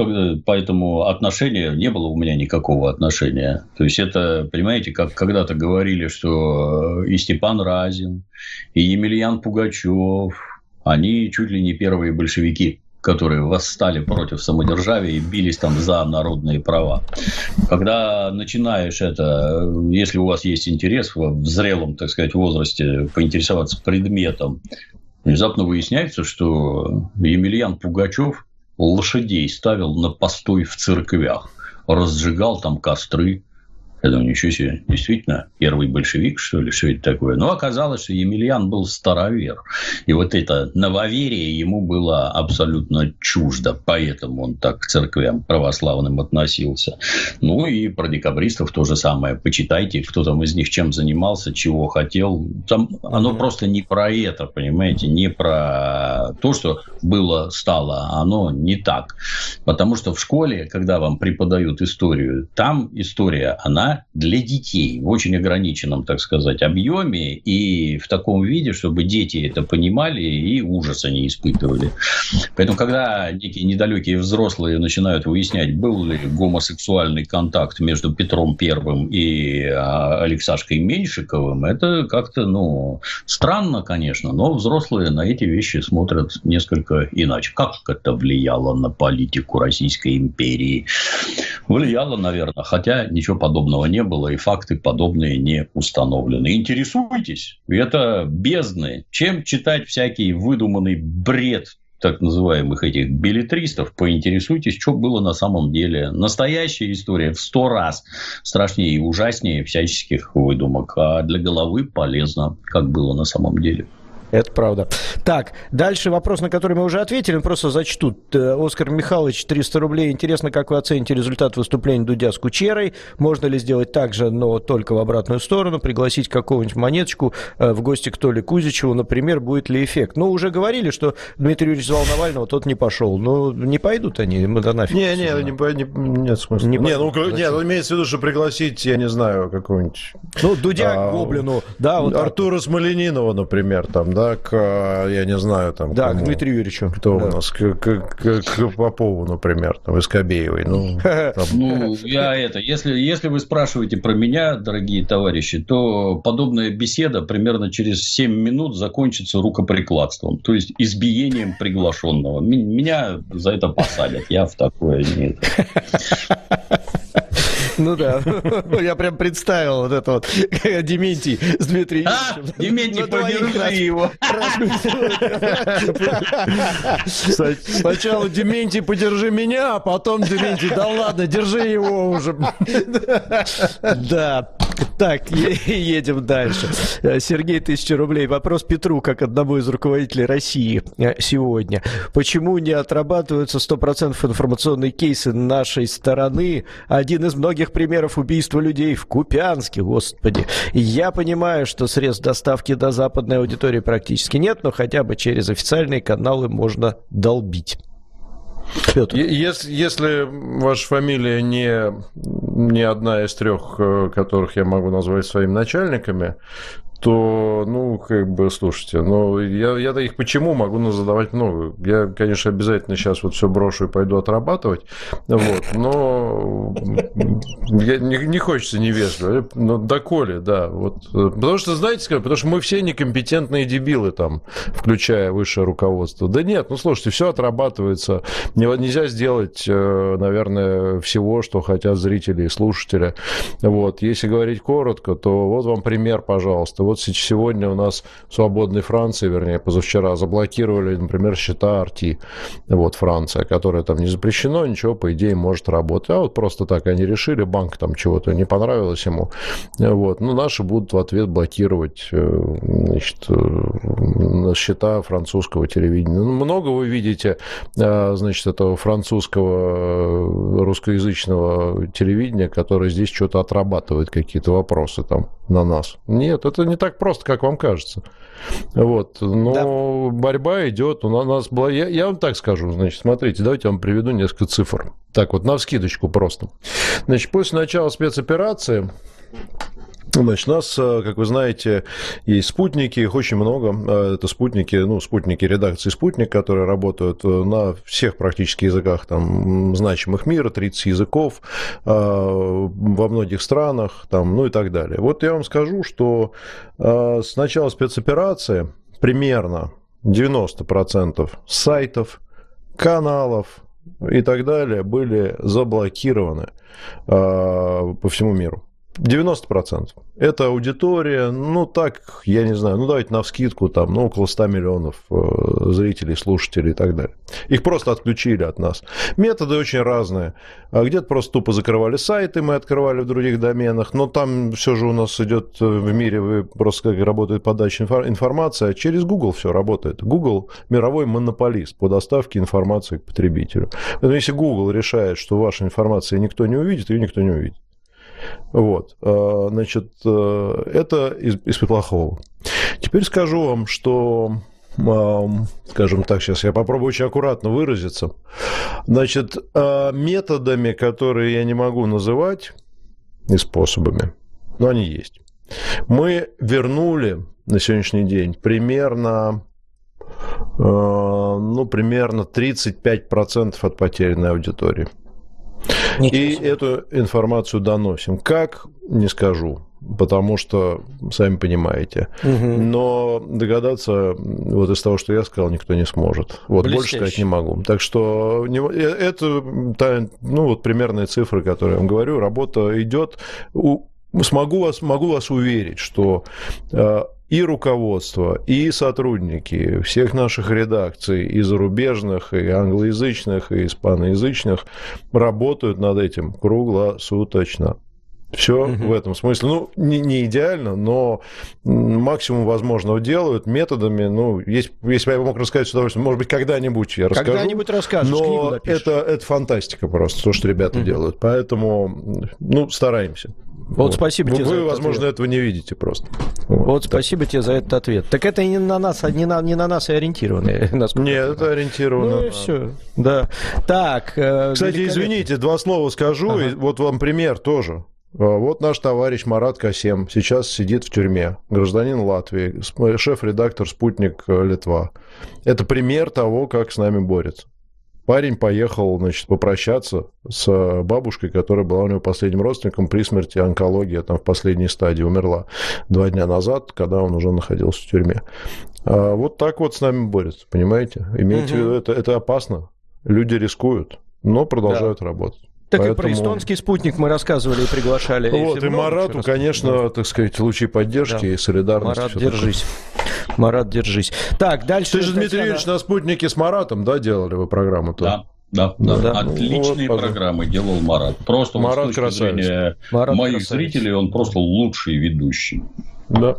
поэтому отношения, не было у меня никакого отношения. То есть, это, понимаете, как когда-то говорили, говорили, что э, и Степан Разин, и Емельян Пугачев, они чуть ли не первые большевики которые восстали против самодержавия и бились там за народные права. Когда начинаешь это, если у вас есть интерес в зрелом, так сказать, возрасте поинтересоваться предметом, внезапно выясняется, что Емельян Пугачев лошадей ставил на постой в церквях, разжигал там костры, я думаю, ничего себе, действительно, первый большевик, что ли, что это такое? Но оказалось, что Емельян был старовер. И вот это нововерие ему было абсолютно чуждо. Поэтому он так к церквям православным относился. Ну и про декабристов то же самое. Почитайте, кто там из них чем занимался, чего хотел. Там оно mm-hmm. просто не про это, понимаете, не про то, что было, стало. Оно не так. Потому что в школе, когда вам преподают историю, там история, она для детей в очень ограниченном, так сказать, объеме и в таком виде, чтобы дети это понимали и ужаса не испытывали. Поэтому, когда некие недалекие взрослые начинают выяснять, был ли гомосексуальный контакт между Петром Первым и а, Алексашкой Меньшиковым, это как-то, ну, странно, конечно, но взрослые на эти вещи смотрят несколько иначе. Как это влияло на политику Российской империи? Влияло, наверное, хотя ничего подобного подобного не было, и факты подобные не установлены. Интересуйтесь, это бездны. Чем читать всякий выдуманный бред так называемых этих билетристов, поинтересуйтесь, что было на самом деле. Настоящая история в сто раз страшнее и ужаснее всяческих выдумок, а для головы полезно, как было на самом деле. Это правда. Так, дальше вопрос, на который мы уже ответили, просто зачту. Э, Оскар Михайлович, 300 рублей. Интересно, как вы оцените результат выступления Дудя с Кучерой? Можно ли сделать так же, но только в обратную сторону? Пригласить какого-нибудь монеточку э, в гости к Толе Кузичеву, например, будет ли эффект? Ну, уже говорили, что Дмитрий Юрьевич звал Навального, тот не пошел. Ну, не пойдут они, мы да нафиг. Не, не, не, не, нет смысла. Не, не, ну, не, ну, имеется в виду, что пригласить, я не знаю, какого-нибудь... Ну, Дудя а, Гоблину, да. Вот Артура. Смоленинова, например, там, да, к, я не знаю, там... Да, кому, к Дмитрию Юрьевичу. Кто да. у нас? К, к, к, к Попову, например, там, Искобеевой. Ну, там... ну, я это... Если, если вы спрашиваете про меня, дорогие товарищи, то подобная беседа примерно через 7 минут закончится рукоприкладством, то есть избиением приглашенного. Меня за это посадят, я в такое нет. Ну да, я прям представил вот это вот, Дементий с Дмитрием А, Дементий, подержи его. Сначала Дементий, подержи меня, а потом Дементий, да ладно, держи его уже. Да, так, едем дальше. Сергей, тысяча рублей. Вопрос Петру, как одному из руководителей России э, сегодня. Почему не отрабатываются 100% информационные кейсы нашей стороны? Один из многих примеров убийства людей в Купянске, господи. Я понимаю, что средств доставки до западной аудитории практически нет, но хотя бы через официальные каналы можно долбить. Если, если ваша фамилия не, не одна из трех, э, которых я могу назвать своими начальниками, то, ну, как бы, слушайте, ну, я, я их почему могу задавать много. Я, конечно, обязательно сейчас вот все брошу и пойду отрабатывать, вот, но я, не, не хочется невежливо, но доколе, да, вот. Потому что, знаете, потому что мы все некомпетентные дебилы там, включая высшее руководство. Да нет, ну, слушайте, все отрабатывается. Нельзя сделать, э, наверное, всего, что хотят зрители и слушатели. Вот, если говорить коротко, то вот вам пример, пожалуйста. Вот сегодня у нас в свободной Франции, вернее, позавчера заблокировали, например, счета Арти, вот Франция, которая там не запрещено, ничего, по идее, может работать. А вот просто так они решили, банк там чего-то не понравилось ему. Вот. Ну, наши будут в ответ блокировать э, значит, э, счета французского телевидения. Ну, много вы видите, э, значит, этого французского русскоязычного телевидения, которое здесь что-то отрабатывает, какие-то вопросы там на нас. Нет, это не так просто, как вам кажется. Вот. Но да. борьба идет. У нас была... Я, я вам так скажу, значит, смотрите, давайте я вам приведу несколько цифр. Так вот, на вскидочку просто. Значит, после начала спецоперации Значит, у нас, э, как вы знаете, есть спутники, их очень много. Э, это спутники, ну, спутники редакции «Спутник», которые работают э, на всех практически языках там, значимых мира, 30 языков, во многих странах, там, ну и так далее. Вот я вам скажу, что с начала спецоперации примерно 90% сайтов, каналов и так далее были заблокированы по всему миру. 90%. Это аудитория, ну так, я не знаю, ну давайте на вскидку, там, ну около 100 миллионов э, зрителей, слушателей и так далее. Их просто отключили от нас. Методы очень разные. А где-то просто тупо закрывали сайты, мы открывали в других доменах, но там все же у нас идет э, в мире просто как работает подача информации, а через Google все работает. Google мировой монополист по доставке информации к потребителю. Поэтому если Google решает, что ваша информация никто не увидит, ее никто не увидит. Вот. А, значит, э, это из, из плохого. Теперь скажу вам, что скажем так, сейчас я попробую очень аккуратно выразиться. Значит, а, методами, которые я не могу называть, и способами, но они есть. Мы вернули на сегодняшний день примерно ну, примерно 35% от потерянной аудитории. И эту информацию доносим. Как, не скажу, потому что, сами понимаете. Угу. Но догадаться вот из того, что я сказал, никто не сможет. Вот Блестяще. больше сказать не могу. Так что э, это та, ну, вот примерные цифры, которые я вам говорю. Работа идет. Смогу вас, могу вас уверить, что э, и руководство, и сотрудники всех наших редакций, и зарубежных, и англоязычных, и испаноязычных, работают над этим круглосуточно. Все угу. в этом смысле. Ну, не, не идеально, но максимум возможного делают методами. Ну, есть, если бы я мог рассказать с удовольствием, может быть, когда-нибудь я расскажу. Когда-нибудь расскажешь, но это, это фантастика просто, то, что ребята угу. делают. Поэтому, ну, стараемся. Вот, вот. спасибо вы, тебе вы, за этот возможно, ответ. этого не видите просто. Вот, вот спасибо тебе за этот ответ. Так это не на нас, не на, не на нас и ориентировано. Нет, это ориентировано. Ну и все. Да. Так. Э, Кстати, извините, два слова скажу. Ага. И вот вам пример тоже. А, вот наш товарищ Марат Касем сейчас сидит в тюрьме, гражданин Латвии, шеф-редактор «Спутник э, Литва». Это пример того, как с нами борется. Парень поехал, значит, попрощаться с бабушкой, которая была у него последним родственником при смерти онкология, там в последней стадии умерла два дня назад, когда он уже находился в тюрьме. А вот так вот с нами борется, понимаете? Имейте угу. в виду, это, это опасно. Люди рискуют, но продолжают да. работать. Так Поэтому... и про эстонский спутник мы рассказывали и приглашали. Вот, и, и Марату, конечно, так сказать, лучи поддержки да. и солидарности. Марат, держись. Такое. Марат, держись. Так, дальше... Ты же, Татьяна... Дмитрий Ильич, на спутнике с Маратом, да, делали вы программу? Да. Да, да, да. Отличные вот, программы делал Марат. Просто Марат с точки зрения Марат моих красавец. зрителей он просто лучший ведущий. Да.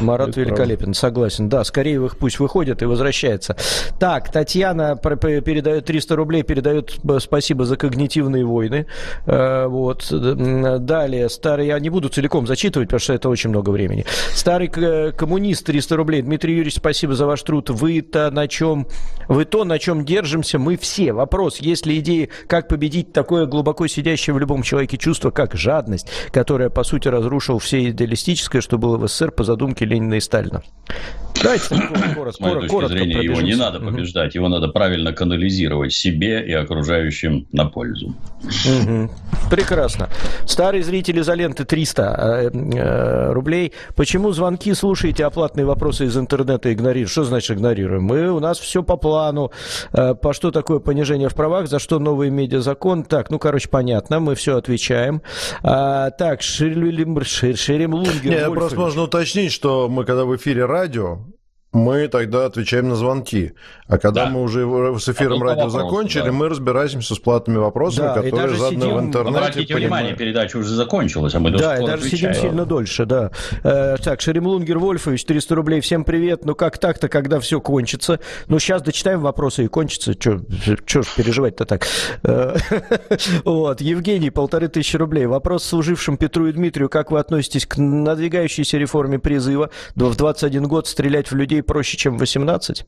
Марат Это великолепен, правда. согласен. Да, скорее их пусть выходят и возвращается. Так, Татьяна передает 300 рублей, передает спасибо за когнитивные войны. Э, вот. Далее, старый, я не буду целиком зачитывать, потому что это очень много времени. Старый коммунист 300 рублей. Дмитрий Юрьевич, спасибо за ваш труд. Вы-то на чем, вы то, на чем держимся, мы все. Вопрос, есть ли идеи, как победить такое глубоко сидящее в любом человеке чувство, как жадность, которая, по сути, разрушил все идеалистическое, что было в СССР по задумке Ленина и Сталина. Давайте скоро, С моей точки коротко зрения, его не надо побеждать, его надо правильно канализировать себе и окружающим на пользу. Угу. Прекрасно. Старый зритель изоленты 300 э, э, рублей. Почему звонки слушаете, а платные вопросы из интернета игнорируют? Что значит игнорируем? Мы, у нас все по плану. Э, по что такое понижение в правах, за что новый медиазакон? Так, ну, короче, понятно, мы все отвечаем. А, так, Шерим Лунгер. Нет, просто можно уточнить, что мы когда в эфире радио, мы тогда отвечаем на звонки. А когда да. мы уже с эфиром а радио вопрос, закончили, да. мы разбираемся с платными вопросами, да, которые заданы сидим... в интернете. Обратите понимаю. внимание, передача уже закончилась, а мы до Да, и даже отвечаем. сидим сильно дольше, да. Э, так, Шеремлунгер Вольфович, 300 рублей, всем привет. Ну как так-то, когда все кончится? Ну сейчас дочитаем вопросы и кончится. Че ж переживать-то так? Э, вот, Евгений, полторы тысячи рублей. Вопрос служившим Петру и Дмитрию. Как вы относитесь к надвигающейся реформе призыва в 21 год стрелять в людей проще, чем 18?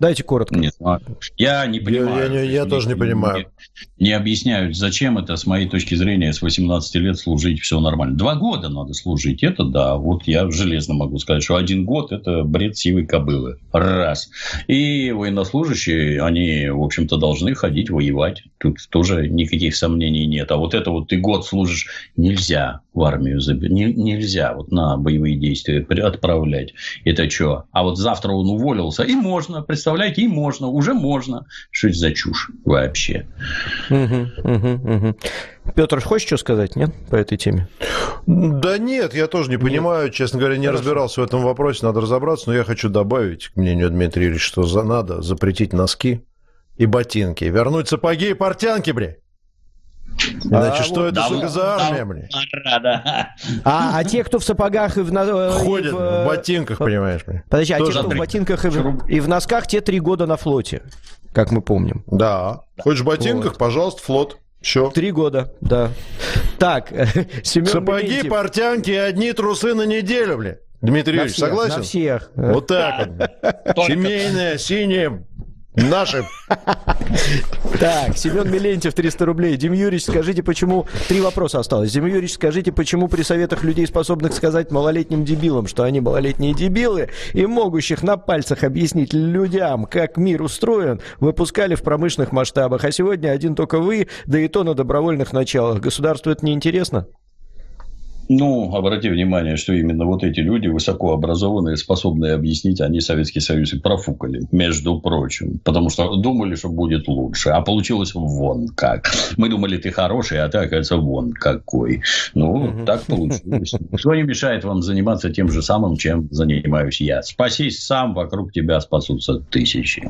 Дайте коротко. Не знаю. Я не понимаю. Я, я, я тоже не понимаю. Не, не объясняют, зачем это, с моей точки зрения, с 18 лет служить все нормально. Два года надо служить, это да. Вот я железно могу сказать, что один год – это бред сивой кобылы. Раз. И военнослужащие, они, в общем-то, должны ходить воевать. Тут тоже никаких сомнений нет. А вот это вот ты год служишь, нельзя в армию, не, нельзя вот на боевые действия отправлять. Это что? А вот завтра он уволился, и можно, представляете, и можно, уже можно. Что это за чушь вообще? Петр, хочешь что сказать, нет, по этой теме? Да нет, я тоже не понимаю, нет. честно говоря, не Хорошо. разбирался в этом вопросе, надо разобраться, но я хочу добавить к мнению Дмитрия Ильича, что за надо запретить носки и ботинки, вернуть сапоги и портянки, бля. Значит, а, что вот, это, сука, за армия, блин? А, а те, кто в сапогах и в... Ходят в, в ботинках, понимаешь, блин. Подожди, а те, кто в ботинках и в, и в носках, те три года на флоте, как мы помним. Да. Хочешь в ботинках, вот. пожалуйста, флот. Все. Три года, да. Так, Семен Сапоги, Милентьев. портянки и одни трусы на неделю, блин. Дмитрий Юрьевич, согласен? На всех. Вот так вот. Семейное, синее, Наши. Так, Семен Милентьев, 300 рублей. Дим Юрьевич, скажите, почему... Три вопроса осталось. Дим Юрьевич, скажите, почему при советах людей, способных сказать малолетним дебилам, что они малолетние дебилы, и могущих на пальцах объяснить людям, как мир устроен, выпускали в промышленных масштабах, а сегодня один только вы, да и то на добровольных началах. Государству это не интересно? Ну, обрати внимание, что именно вот эти люди, высокообразованные, способные объяснить, они Советский Союз и профукали, между прочим. Потому что думали, что будет лучше. А получилось вон как. Мы думали, ты хороший, а ты, оказывается, вон какой. Ну, так получилось. Что не мешает вам заниматься тем же самым, чем занимаюсь я? Спасись сам, вокруг тебя спасутся тысячи.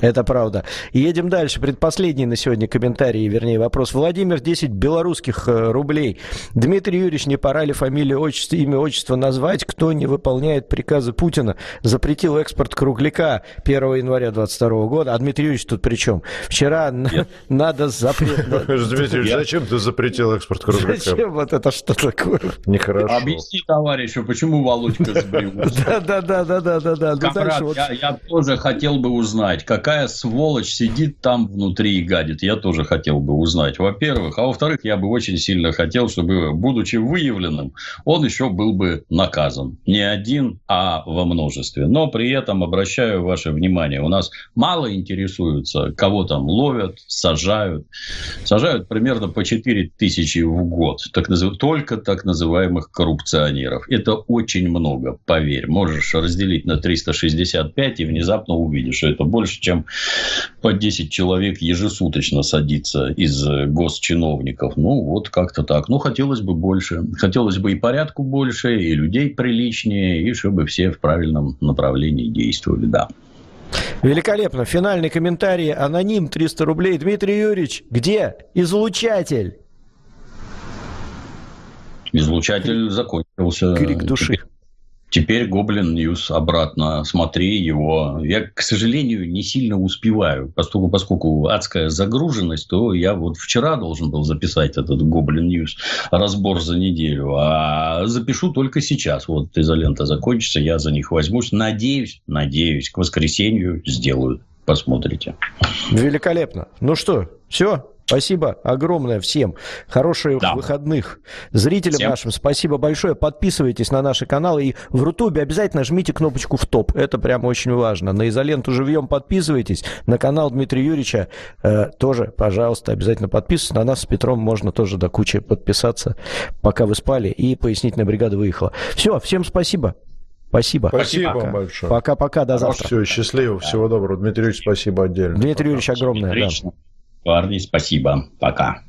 Это правда. Едем дальше. Предпоследний на сегодня комментарий, вернее вопрос. Владимир, 10 белорусских э, рублей. Дмитрий Юрьевич, не пора ли фамилию, отчество, имя, отчество назвать? Кто не выполняет приказы Путина? Запретил экспорт кругляка 1 января 2022 года. А Дмитрий Юрьевич тут при чем? Вчера надо запретить... Дмитрий Юрьевич, зачем ты запретил экспорт кругляка? Зачем вот это что такое? Нехорошо. Объясни товарищу, почему Володька сбрил. Да-да-да-да-да-да. Ну, я тоже хотел бы узнать, как какая сволочь сидит там внутри и гадит, я тоже хотел бы узнать, во-первых. А во-вторых, я бы очень сильно хотел, чтобы, будучи выявленным, он еще был бы наказан. Не один, а во множестве. Но при этом обращаю ваше внимание, у нас мало интересуются, кого там ловят, сажают. Сажают примерно по 4 тысячи в год. Так, только так называемых коррупционеров. Это очень много, поверь. Можешь разделить на 365 и внезапно увидишь, что это больше, чем чем по 10 человек ежесуточно садиться из госчиновников. Ну, вот как-то так. Ну, хотелось бы больше. Хотелось бы и порядку больше, и людей приличнее, и чтобы все в правильном направлении действовали, да. Великолепно. Финальный комментарий. Аноним 300 рублей. Дмитрий Юрьевич, где излучатель? Излучатель закончился. Крик души. Теперь Goblin News обратно. Смотри его. Я, к сожалению, не сильно успеваю, поскольку, поскольку адская загруженность, то я вот вчера должен был записать этот Goblin News разбор за неделю, а запишу только сейчас. Вот изолента закончится, я за них возьмусь. Надеюсь, надеюсь, к воскресенью сделаю. Посмотрите. Великолепно. Ну что, все, Спасибо огромное всем. Хороших да. выходных. Зрителям всем. нашим спасибо большое. Подписывайтесь на наши каналы. И в Рутубе обязательно жмите кнопочку в топ. Это прямо очень важно. На изоленту живьем подписывайтесь. На канал Дмитрия Юрьевича э, тоже, пожалуйста, обязательно подписывайтесь. На нас с Петром можно тоже до кучи подписаться, пока вы спали. И пояснительная бригада выехала. Все, всем спасибо. Спасибо. Спасибо вам большое. Пока-пока, до завтра. Все, счастливо, всего доброго. Дмитрий Юрьевич, спасибо отдельно. Дмитрий Юрьевич, огромное. Да. Парни, спасибо. Пока.